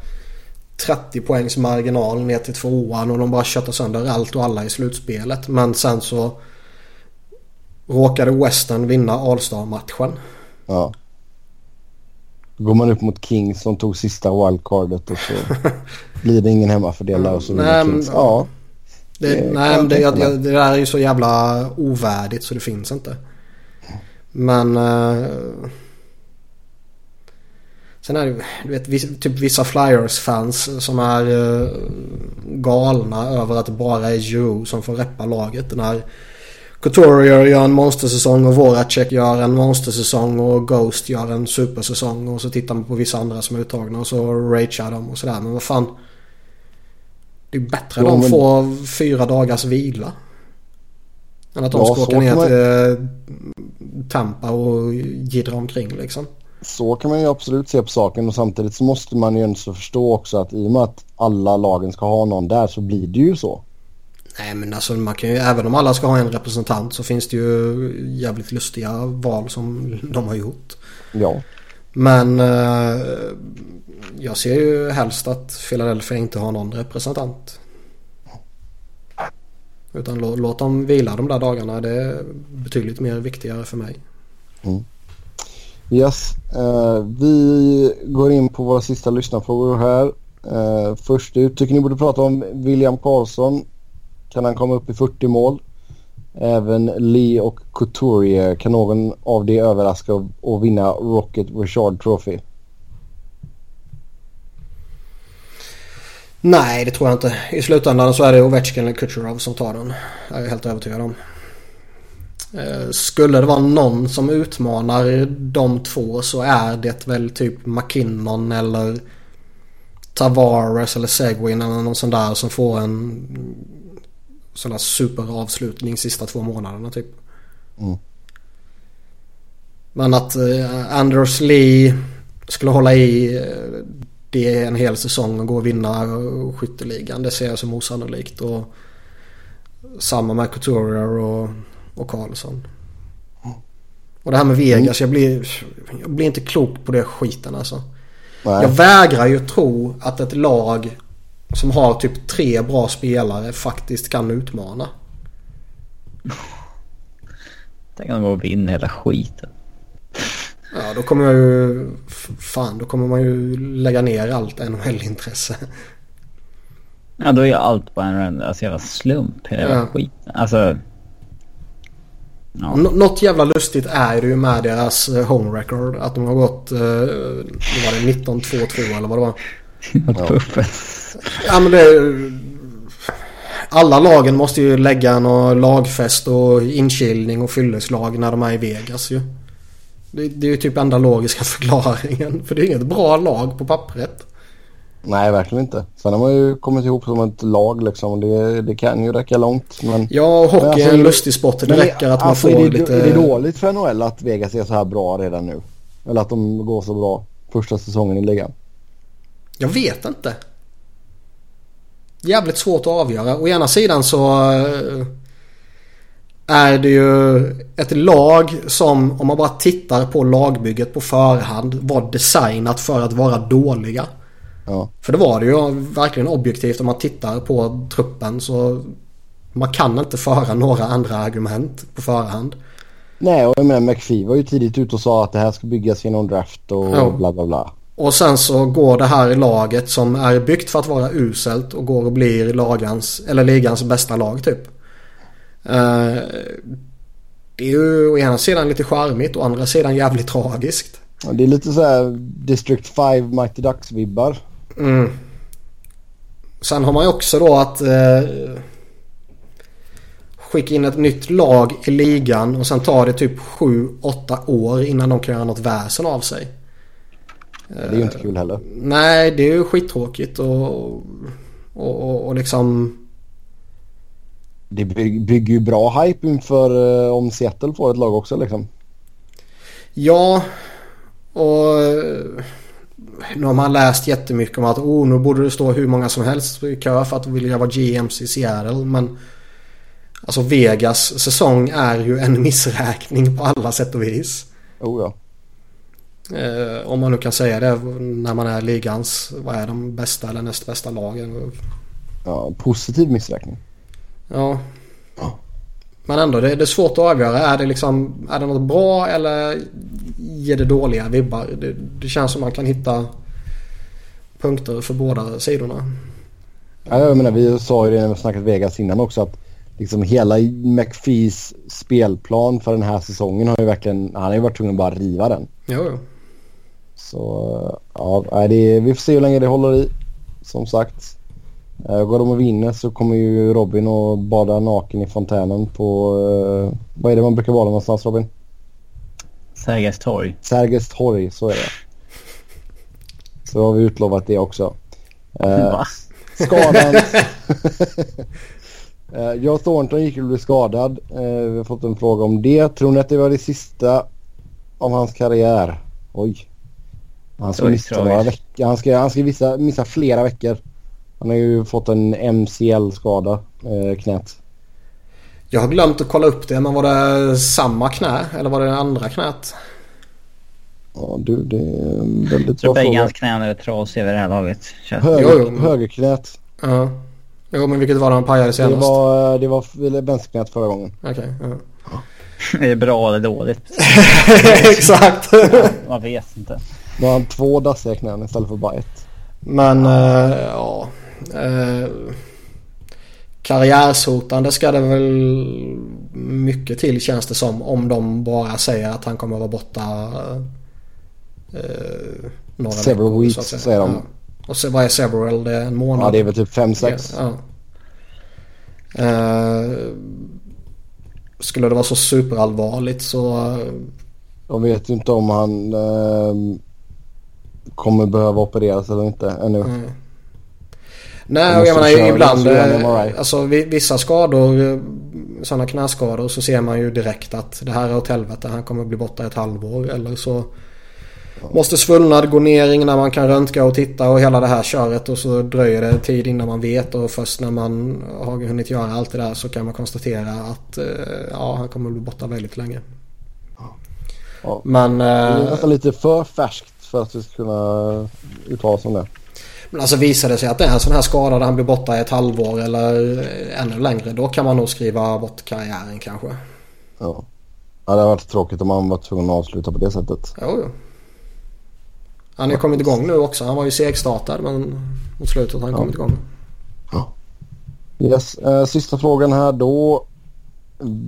30 poängs marginal ner till tvåan och de bara köttar sönder allt och alla i slutspelet. Men sen så råkade Western vinna All-Star-matchen. Ja. Går man upp mot Kings som tog sista wildcardet och så blir det ingen hemmafördel där och så Nej, vinner men- Kings. Ja. Det, Det nej, jag men det, mig. jag, det där är ju så jävla ovärdigt så det finns inte. Men... eh, sen är det du vet, vis- typ vissa Flyers-fans som är eh, galna över att det bara är Giroux som får reppa laget. När Couturier gör en monstersäsong och Voracek gör en monstersäsong och Ghost gör en supersäsong. Och så tittar man på vissa andra som är uttagna och så ragear de och sådär. Men vad fan. Det är bättre Jo, de men- får fyra dagars vila. Än att de Ja, ska åka ner man- till Tampa och jiddra omkring liksom. Så kan man ju absolut se på saken och samtidigt så måste man ju ändå förstå också att i och med att alla lagen ska ha någon där så blir det ju så. Nej men alltså man kan ju, även om alla ska ha en representant så finns det ju jävligt lustiga val som de har gjort. Ja. Men eh, jag ser ju helst att Philadelphia inte har någon representant. Utan lå, låt dem vila de där dagarna. Det är betydligt mer viktigare för mig. Yes. Eh, vi går in på våra sista lyssnarfrågor här. Eh, först ut, tycker ni borde prata om William Karlsson. Kan han komma upp i 40 mål? Även Lee och Couturier. Kan någon av de överraska och, och vinna Rocket Richard Trophy? Nej det tror jag inte. I slutändan så är det Ovechkin eller Kucherov som tar den. Jag är helt övertygad om. Eh, skulle det vara någon som utmanar de två så är det väl typ McKinnon eller Tavares eller Seguin eller någon sån där som får en sån där superavslutning sista två månaderna typ. Mm. Men att eh, Anders Lee skulle hålla i eh, det en hel säsong och gå och vinna skytteligan. Det ser jag som osannolikt. Och samma med Couturier och, och Karlsson. Och det här med Vegas, jag blir, jag blir inte klok på det skiten alltså. Nej. Jag vägrar ju tro att ett lag som har typ tre bra spelare faktiskt kan utmana. Tänk om de går och vinner hela skiten. Ja, då kommer jag ju... Fan, då kommer man ju lägga ner allt NHL-intresse. Ja, då är allt bara en alltså, jävla slump. Hela Ja. skiten. Alltså... Ja. Nå- Något jävla lustigt är det ju med deras eh, home record. Att de har gått... Eh, var det 19-2-2 eller vad det var. Ja. Puffen. Ja men det... Alla lagen måste ju lägga någon lagfest och inkilning och fylleslag när de är i Vegas ju. Det, det är ju typ enda logiska förklaringen. För det är inget bra lag på pappret. Nej, verkligen inte. Sen har man ju kommit ihop som ett lag liksom. Det, det kan ju räcka långt. Men, Ja, hockey Men alltså, är en lustig sport. Det räcker att man alltså, får är det, lite... Är det dåligt för NHL att Vegas är så här bra redan nu? Eller att de går så bra första säsongen i ligan? Jag vet inte. Jävligt svårt att avgöra. Å ena sidan så eh, är det ju ett lag som om man bara tittar på lagbygget på förhand var designat för att vara dåliga. Ja. För det var det ju verkligen objektivt om man tittar på truppen så man kan inte föra några andra argument på förhand. Nej, och jag menar McPhee var ju tidigt ute och sa att det här ska byggas genom draft och Ja. bla bla bla. Och sen så går det här laget som är byggt för att vara uselt och går och blir lagans, eller ligans bästa lag typ. Eh, det är ju å ena sidan lite charmigt och å andra sidan jävligt tragiskt. Ja, det är lite så här District 5 Mighty Ducks-vibbar. Mm. Sen har man ju också då att eh, skicka in ett nytt lag i ligan och sen tar det typ 7-8 år innan de kan göra något väsen av sig. Det är ju inte kul heller. Nej, det är ju skittråkigt och, och, och, och liksom... Det by- bygger ju bra hype inför eh, om Seattle får ett lag också liksom. Ja, och eh, nu har man läst jättemycket om att oh, nu borde det stå hur många som helst i kö för att vilja vara GMs i Seattle. Men alltså Vegas säsong är ju en missräkning på alla sätt och vis. Oh ja. Eh, om man nu kan säga det när man är ligans, vad är de bästa eller näst bästa lagen? ja. Positiv missräkning. Ja. Men ändå, det, det är svårt att avgöra. Är det liksom, är det något bra eller ger det dåliga vibbar? Det, det känns som man kan hitta punkter för båda sidorna. Ja, jag menar, vi sa ju det när vi snackat Vegas innan också att liksom hela McPhees spelplan för den här säsongen har ju verkligen, han har ju varit tvungen att bara riva den. Jo, jo. Så ja, det vi får se hur länge det håller i. Som sagt. Eh, Går de och vinner så kommer ju Robin och bada naken i fontänen på... eh, vad är det man brukar bada någonstans Robin? Sergels torg. Sergels torg, så är det. Så har vi utlovat det också. Eh, Va? Skadan. Eh, Joe Thornton gick och blev skadad. Eh, vi har fått en fråga om det. Tror ni att det var det sista om hans karriär? Oj. Han ska missa tragiskt. några veckor. Han ska, han ska missa, missa flera veckor. Han har ju fått en MCL-skada, eh, knät. Jag har glömt att kolla upp det, men var det samma knä eller var det andra knät? Ja du, det är en väldigt Jag tror bra bägge fråga. hans knän är trasiga vid det här laget. Känns- Höger, Jo, jo. Högerknät. Ja. Jo, men vilket var det han pajade Det senast? var, det var vänsterknät förra gången. Okej, ja. Är det bra eller dåligt? Exakt. Man vet inte. Nu har han två dassiga knän istället för bara ett. Men eh, ja. Eh, karriärshotande ska det väl mycket till känns det som. Om de bara säger att han kommer att vara borta eh, några Several veckor, weeks, så säger de. Ja. Och så vad är several? Det är en månad? Ja det är väl typ 5-6. Ja. Eh, skulle det vara så superallvarligt så eh, Jag vet ju inte om han ehm, kommer behöva opereras eller inte ännu. Mm. Nej, och jag menar ibland, eh, alltså vi- vissa skador, eh, sådana knäskador så ser man ju direkt att det här är åt helvete, han kommer bli borta ett halvår eller så måste svullnad gå ner innan man kan röntga och titta och hela det här köret och så dröjer det tid innan man vet och först när man har hunnit göra allt det där så kan man konstatera att eh, ja, han kommer bli borta väldigt länge. Ja. Men, Det är nästan lite för färskt för att vi ska kunna uttala oss om det. men alltså visar det sig att det är en sån här skada där han blir borta i ett halvår eller eh, ännu längre. Då kan man nog skriva bort karriären kanske. Ja. Ja, det hade varit tråkigt om han var tvungen att avsluta på det sättet. Jo, jo. Han har ju kommit igång nu också. Han var ju segstartad men mot slutet har han Ja. kommit igång. Yes. Eh, sista frågan här då.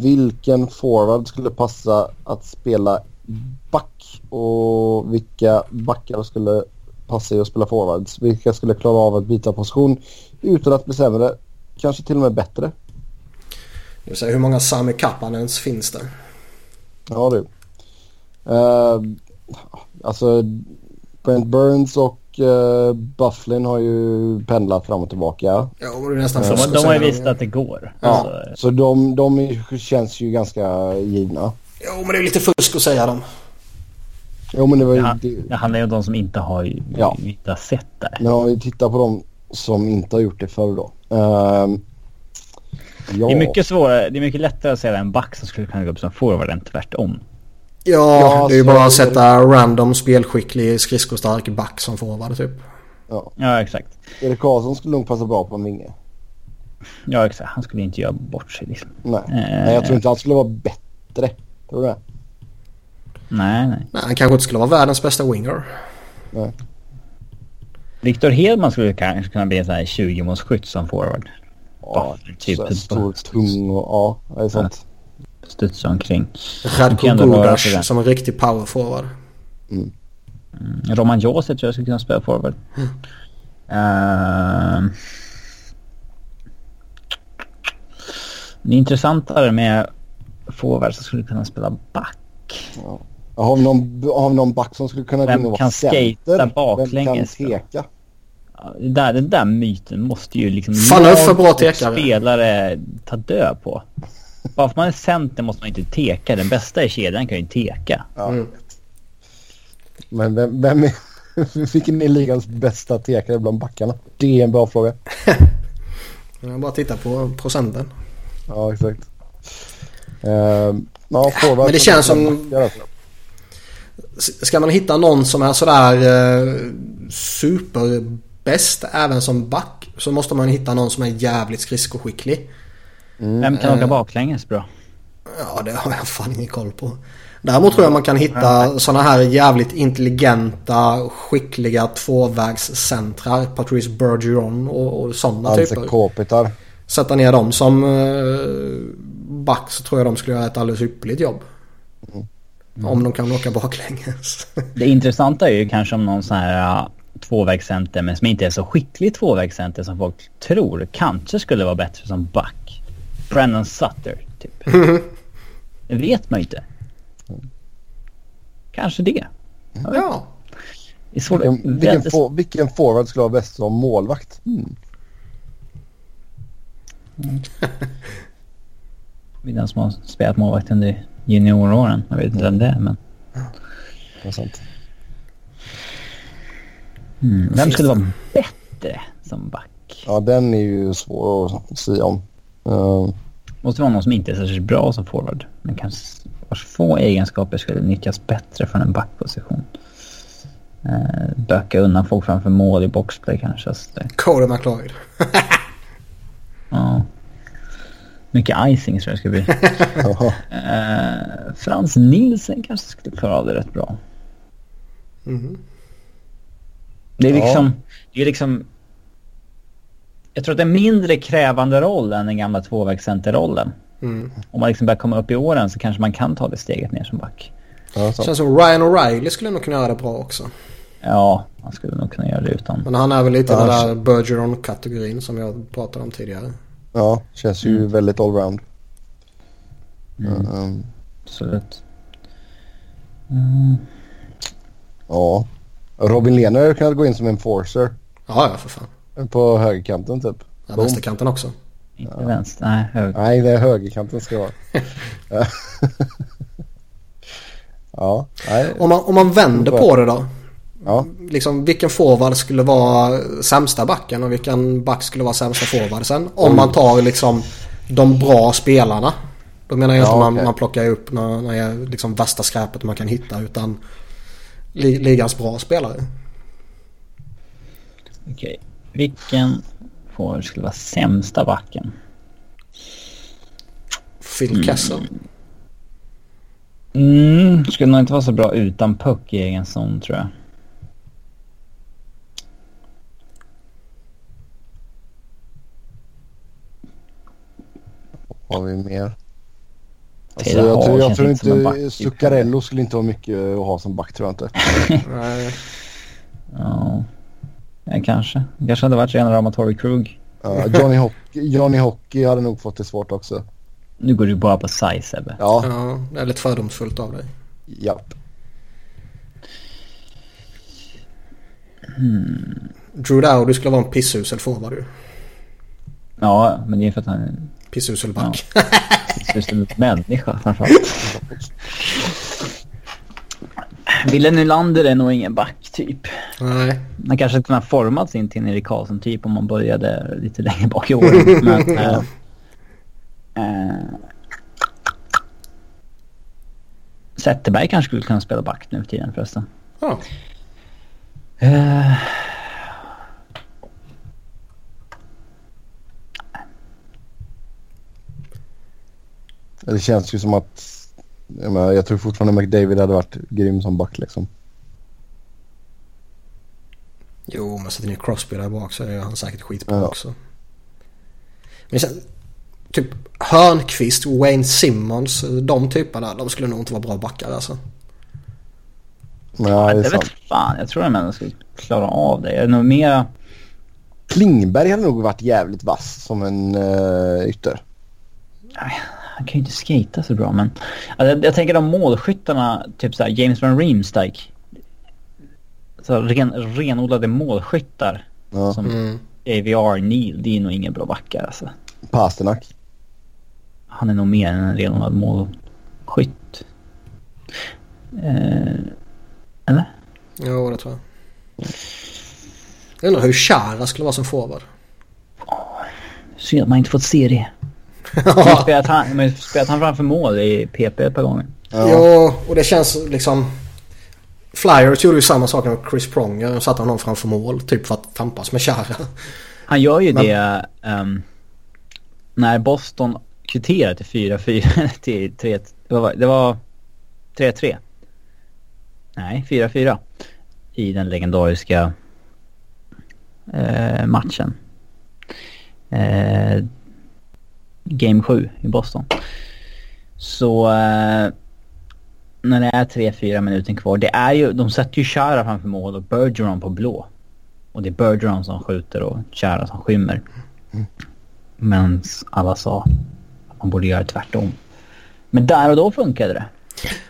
Vilken forward skulle passa att spela back och vilka backar skulle passa i att spela forwards? Vilka skulle klara av att byta position utan att bli sämre? Kanske till och med bättre? Det vill säga hur många Sami Kapanens finns det? Ja du. Uh, alltså Brent Burns och uh, Bufflin har ju pendlat fram och tillbaka. Ja, det är nästan De, fusk att de har ju det. att det går. Ja, Alltså, så de, de känns ju ganska givna. Jo, men det är lite fusk att säga dem. Jo men det var ju... det, det, det handlar ju om de som inte har, Ja. inte har sett det. Men om vi tittar på de som inte har gjort det förr då. Ehm, ja. Det är mycket svårare, det är mycket lättare att säga en back som skulle kunna gå upp som forward än tvärtom. Ja, Ja, det är ju bara att sätta random spelskicklig skridskostark back som forward typ. Ja. Ja exakt. Erik Karlsson skulle nog passa bra på en vinge. Ja exakt. Han skulle inte göra bort sig liksom. Nej. Eh. Nej, jag tror inte han skulle vara bättre. Tror du det? Nej nej. Nej, han kanske inte skulle vara världens bästa winger. Nej. Viktor Hedman skulle kanske kunna bli en sån här 20-målsskytt som forward. Ja, typ så här stor, tung och ja, det är sant. Studsa omkring. Radko. Gudas som en riktig power forward. Mm, Roman Josef tror jag skulle kunna spela forward. Ehm. det är intressantare med forward som skulle kunna spela back. Ja. Har vi någon, har vi någon back som skulle kunna Vem gå in och vara kan center? skata Vem baklänges kan då? teka? Ja, det där, den där myten måste ju liksom Fan, lag för bra tekare. spelare ta död på. Bara för man är center måste man inte teka. Den bästa i kedjan kan ju teka. Ja. Mm. Men vem, vem är... Vilken är ligans bästa tekare bland backarna? Det är en bra fråga. Jag bara titta på procenten. Ja, exakt. Ehm, ja, men det känns som- backar alltså. Ska man hitta någon som är sådär eh, superbäst även som back så måste man hitta någon som är jävligt skridskoskicklig. Vem kan åka baklänges bra? Ja, det har jag fan ingen koll på. Däremot tror jag man kan hitta sådana här jävligt intelligenta, skickliga tvåvägscentrar. Patrice Bergeron och, och sådana Alltså typer. Kopitar. Sätta ner dem som eh, back så tror jag de skulle göra ett alldeles ypperligt jobb. Om de kan åka baklänges. Det intressanta är ju kanske om någon sån här uh, tvåvägscenter men som inte är så skicklig tvåvägscenter som folk tror kanske skulle vara bättre som back. Brandon Sutter typ. Det vet man ju inte. Kanske det. ja. Det svårt Vilken, vilken, for, vilken forward skulle vara bäst som målvakt? Mm. Det är den som har spelat målvakt under junioråren. Jag vet inte vem det är men. Det är sant. Mm. Vem skulle vara bättre som back? Ja, den är ju svår att säga om. Ehm, Måste vara någon som inte är särskilt bra som forward. Men kanske vars få egenskaper skulle nyttjas bättre från en backposition. Eh, böka undan folk framför mål i boxplay kanske. Så det, Cody McLeod. ja. Mycket icing tror jag ska bli. Eh, Frans Nielsen kanske skulle klara av det rätt bra. Mhm. Det är Ja. liksom... Det är liksom... Jag tror att det är en mindre krävande roll än den gamla tvåvägscenterrollen. Mm. Om man liksom börjar komma upp i åren så kanske man kan ta det steget ner som back. Ja. Känns som Ryan O'Reilly skulle nog kunna göra det bra också. Ja, man skulle nog kunna göra det utan. Men han är väl lite Ja, den där Bergeron-kategorin som jag pratade om tidigare. Ja känns ju Mm. väldigt allround. Mm. Ehm, Absolut. Mm. ja. Robin Lehner hade kunnat gå in som enforcer Ja, ja för fan. på högerkanten typ. Ja, vänsterkanten också. Inte vänster, nej höger. Nej, det är högerkanten ska vara. ja, nej. Om man, om man vänder på det då. Ja. Liksom, vilken forward skulle vara sämsta backen och vilken back skulle vara sämsta forwardsen? Om man tar liksom de bra spelarna. Då menar jag Ja, inte man, okej. man plockar upp när, när jag, liksom värsta skräpet man kan hitta utan li, ligans bra spelare. Okej. Vilken forward skulle vara sämsta backen? Phil Kessel. Mm, skulle nog inte vara så bra utan puck i egen zon tror jag. Har vi mer? Alltså, jag, tror, jag tror inte. Zuccarello skulle inte vara mycket att ha som back tror jag inte. Nej. Ja, ja kanske. Kanske hade varit rena rama Torrey Krug. Ja, Johnny, Hockey, Johnny Hockey hade nog fått det svårt också. Nu går du bara på size Sebbe. Ja, Ja, det är lite fördomsfullt av dig. japp. Drew Dowdy skulle vara en pissusel forward ju. Ja, men det är för att han är en Pissusel back. just en människa framförallt. Wille Nylander är nog ingen back typ. Nej. Han kanske hade kunnat formats in till en Erik Karlsson typ om man började lite längre bak i åren. Men, äh, äh, Zetterberg kanske skulle kunna spela back nu för tiden förresten. Ja. Eh, Det känns ju som att... Jag, menar, jag tror fortfarande McDavid hade varit grym som back liksom. Jo, men sätter ni Crosby där bak så är han säkert skitbra Ja. också. Men det känns, typ Hörnqvist, Wayne Simmons, de typerna, de skulle nog inte vara bra backar alltså. Nej, Ja, det är det sant. fan. Jag tror att männen skulle klara av det. Jag är nog mera... Klingberg hade nog varit jävligt vass som en uh, ytter. Han kan ju inte skata så bra men... Alltså, jag, jag tänker de målskyttarna, typ såhär James Van Riemsdyk. Så ren, renodlade målskyttar Ja. som Mm. AVR, Neil, det är nog ingen bra backar alltså. Pasternak. Han är nog mer än en renodlad målskytt. Eh, eller? Jo, det tror jag. Jag undrar hur Chara skulle vara som forward. Synd att man inte fått se det. Spelat han, ju spelat han framför mål i PP ett par gånger. Ja. Ja, och det känns liksom... Flyers gjorde ju samma sak med Chris Pronger. Satte honom framför mål, typ för att tampas med Chara. Han gör ju Men- det ehm, när Boston kvitterade till 4-4 till 3 det var- Det var 3-3. Nej, 4-4. I den legendariska eh, matchen. Eh, Game 7 i Boston. Så eh, när det är 3-4 minuter kvar. Det är ju, de sätter ju Chara framför mål och Bergeron på blå. Och det är Bergeron som skjuter och Chara som skymmer. Men alla sa att man borde göra tvärtom. Men där och då funkade det.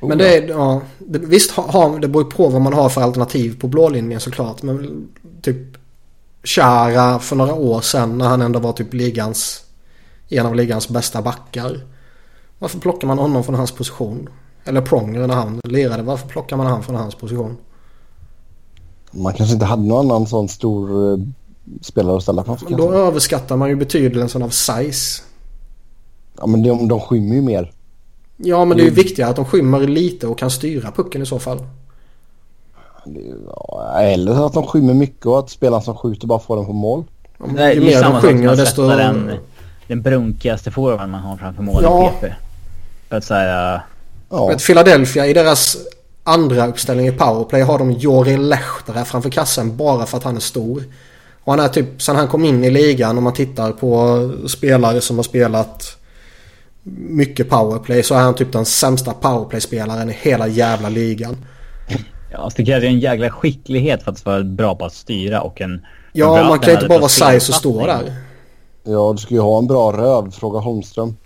Men det är, ja, det, visst ha, det beror ju på vad man har för alternativ på blålinjen såklart. Men typ Chara för några år sedan när han ändå var typ ligans, en av ligans bästa backar. Varför plockar man honom från hans position? Eller Pronger när han lirade. Varför plockar man han från hans position? Man kanske inte hade någon annan sån stor eh, spelare att ställa framför. Men då kanske. överskattar man ju betydelsen av size. Ja men de, de skymmer ju mer. Ja men det är ju viktigare att de skymmer lite och kan styra pucken i så fall. Eller att de skymmer mycket och att spelaren som skjuter bara får den på mål. Om- Det är ju mer de att desto... den, den brunkigaste forwarden man har framför mål Ja. i PP. För att säga... Ja, Vet, Philadelphia i deras andra uppställning i powerplay har de Jori Lehtara framför kassen bara för att han är stor. Och han är typ, sen han kom in i ligan om man tittar på spelare som har spelat mycket powerplay så är han typ den sämsta powerplay-spelaren i hela jävla ligan. Ja, alltså det krävs ju en jäkla skicklighet för att vara bra på att styra och en... Ja, man kan en inte bara vara size och stå där. Ja, du ska ju ha en bra röv. Fråga Holmström.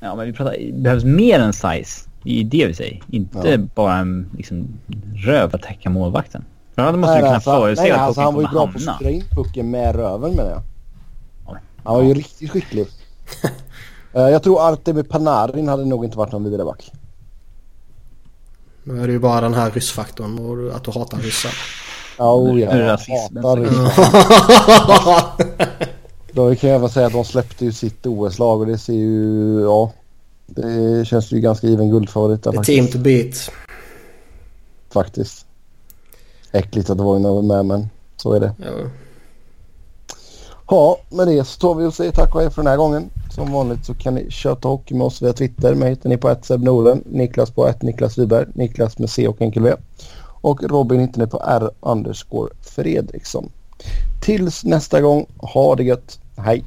Ja, men vi pratar... Det behövs mer än size. Det är ju det vi säger. Inte Ja. bara en liksom, röv att täcka målvakten. För då måste du Nej, kunna alltså, förutse nej, att alltså, han var ju bra på att hamna. styra in pucken med röven menar jag. Ja. Han var ju riktigt skicklig. Eh, jag tror Artemi Panarin hade nog inte varit någon vidare back. Nu är det ju bara den här ryssfaktorn och att du hatar ryssar. Oh, ja. Jag hatar Ryssland. Då kan jag även säga att de släppte ju sitt OS-lag och det ser ju, ja. Det känns ju ganska given guldfavorit där faktiskt. team to beat. Faktiskt. Äckligt att Voina var med men så är det. Ja. Ja, med det så tar vi och säger tack och hej för den här gången. Som vanligt så kan ni köta hockey med oss via Twitter. Mig hittar ni på ett Nolen, Niklas på ett Niklas Wiberg, Niklas med C och enkel V. Och Robin hittar ni på R underscore Fredriksson. Tills nästa gång, ha det gött. Hej!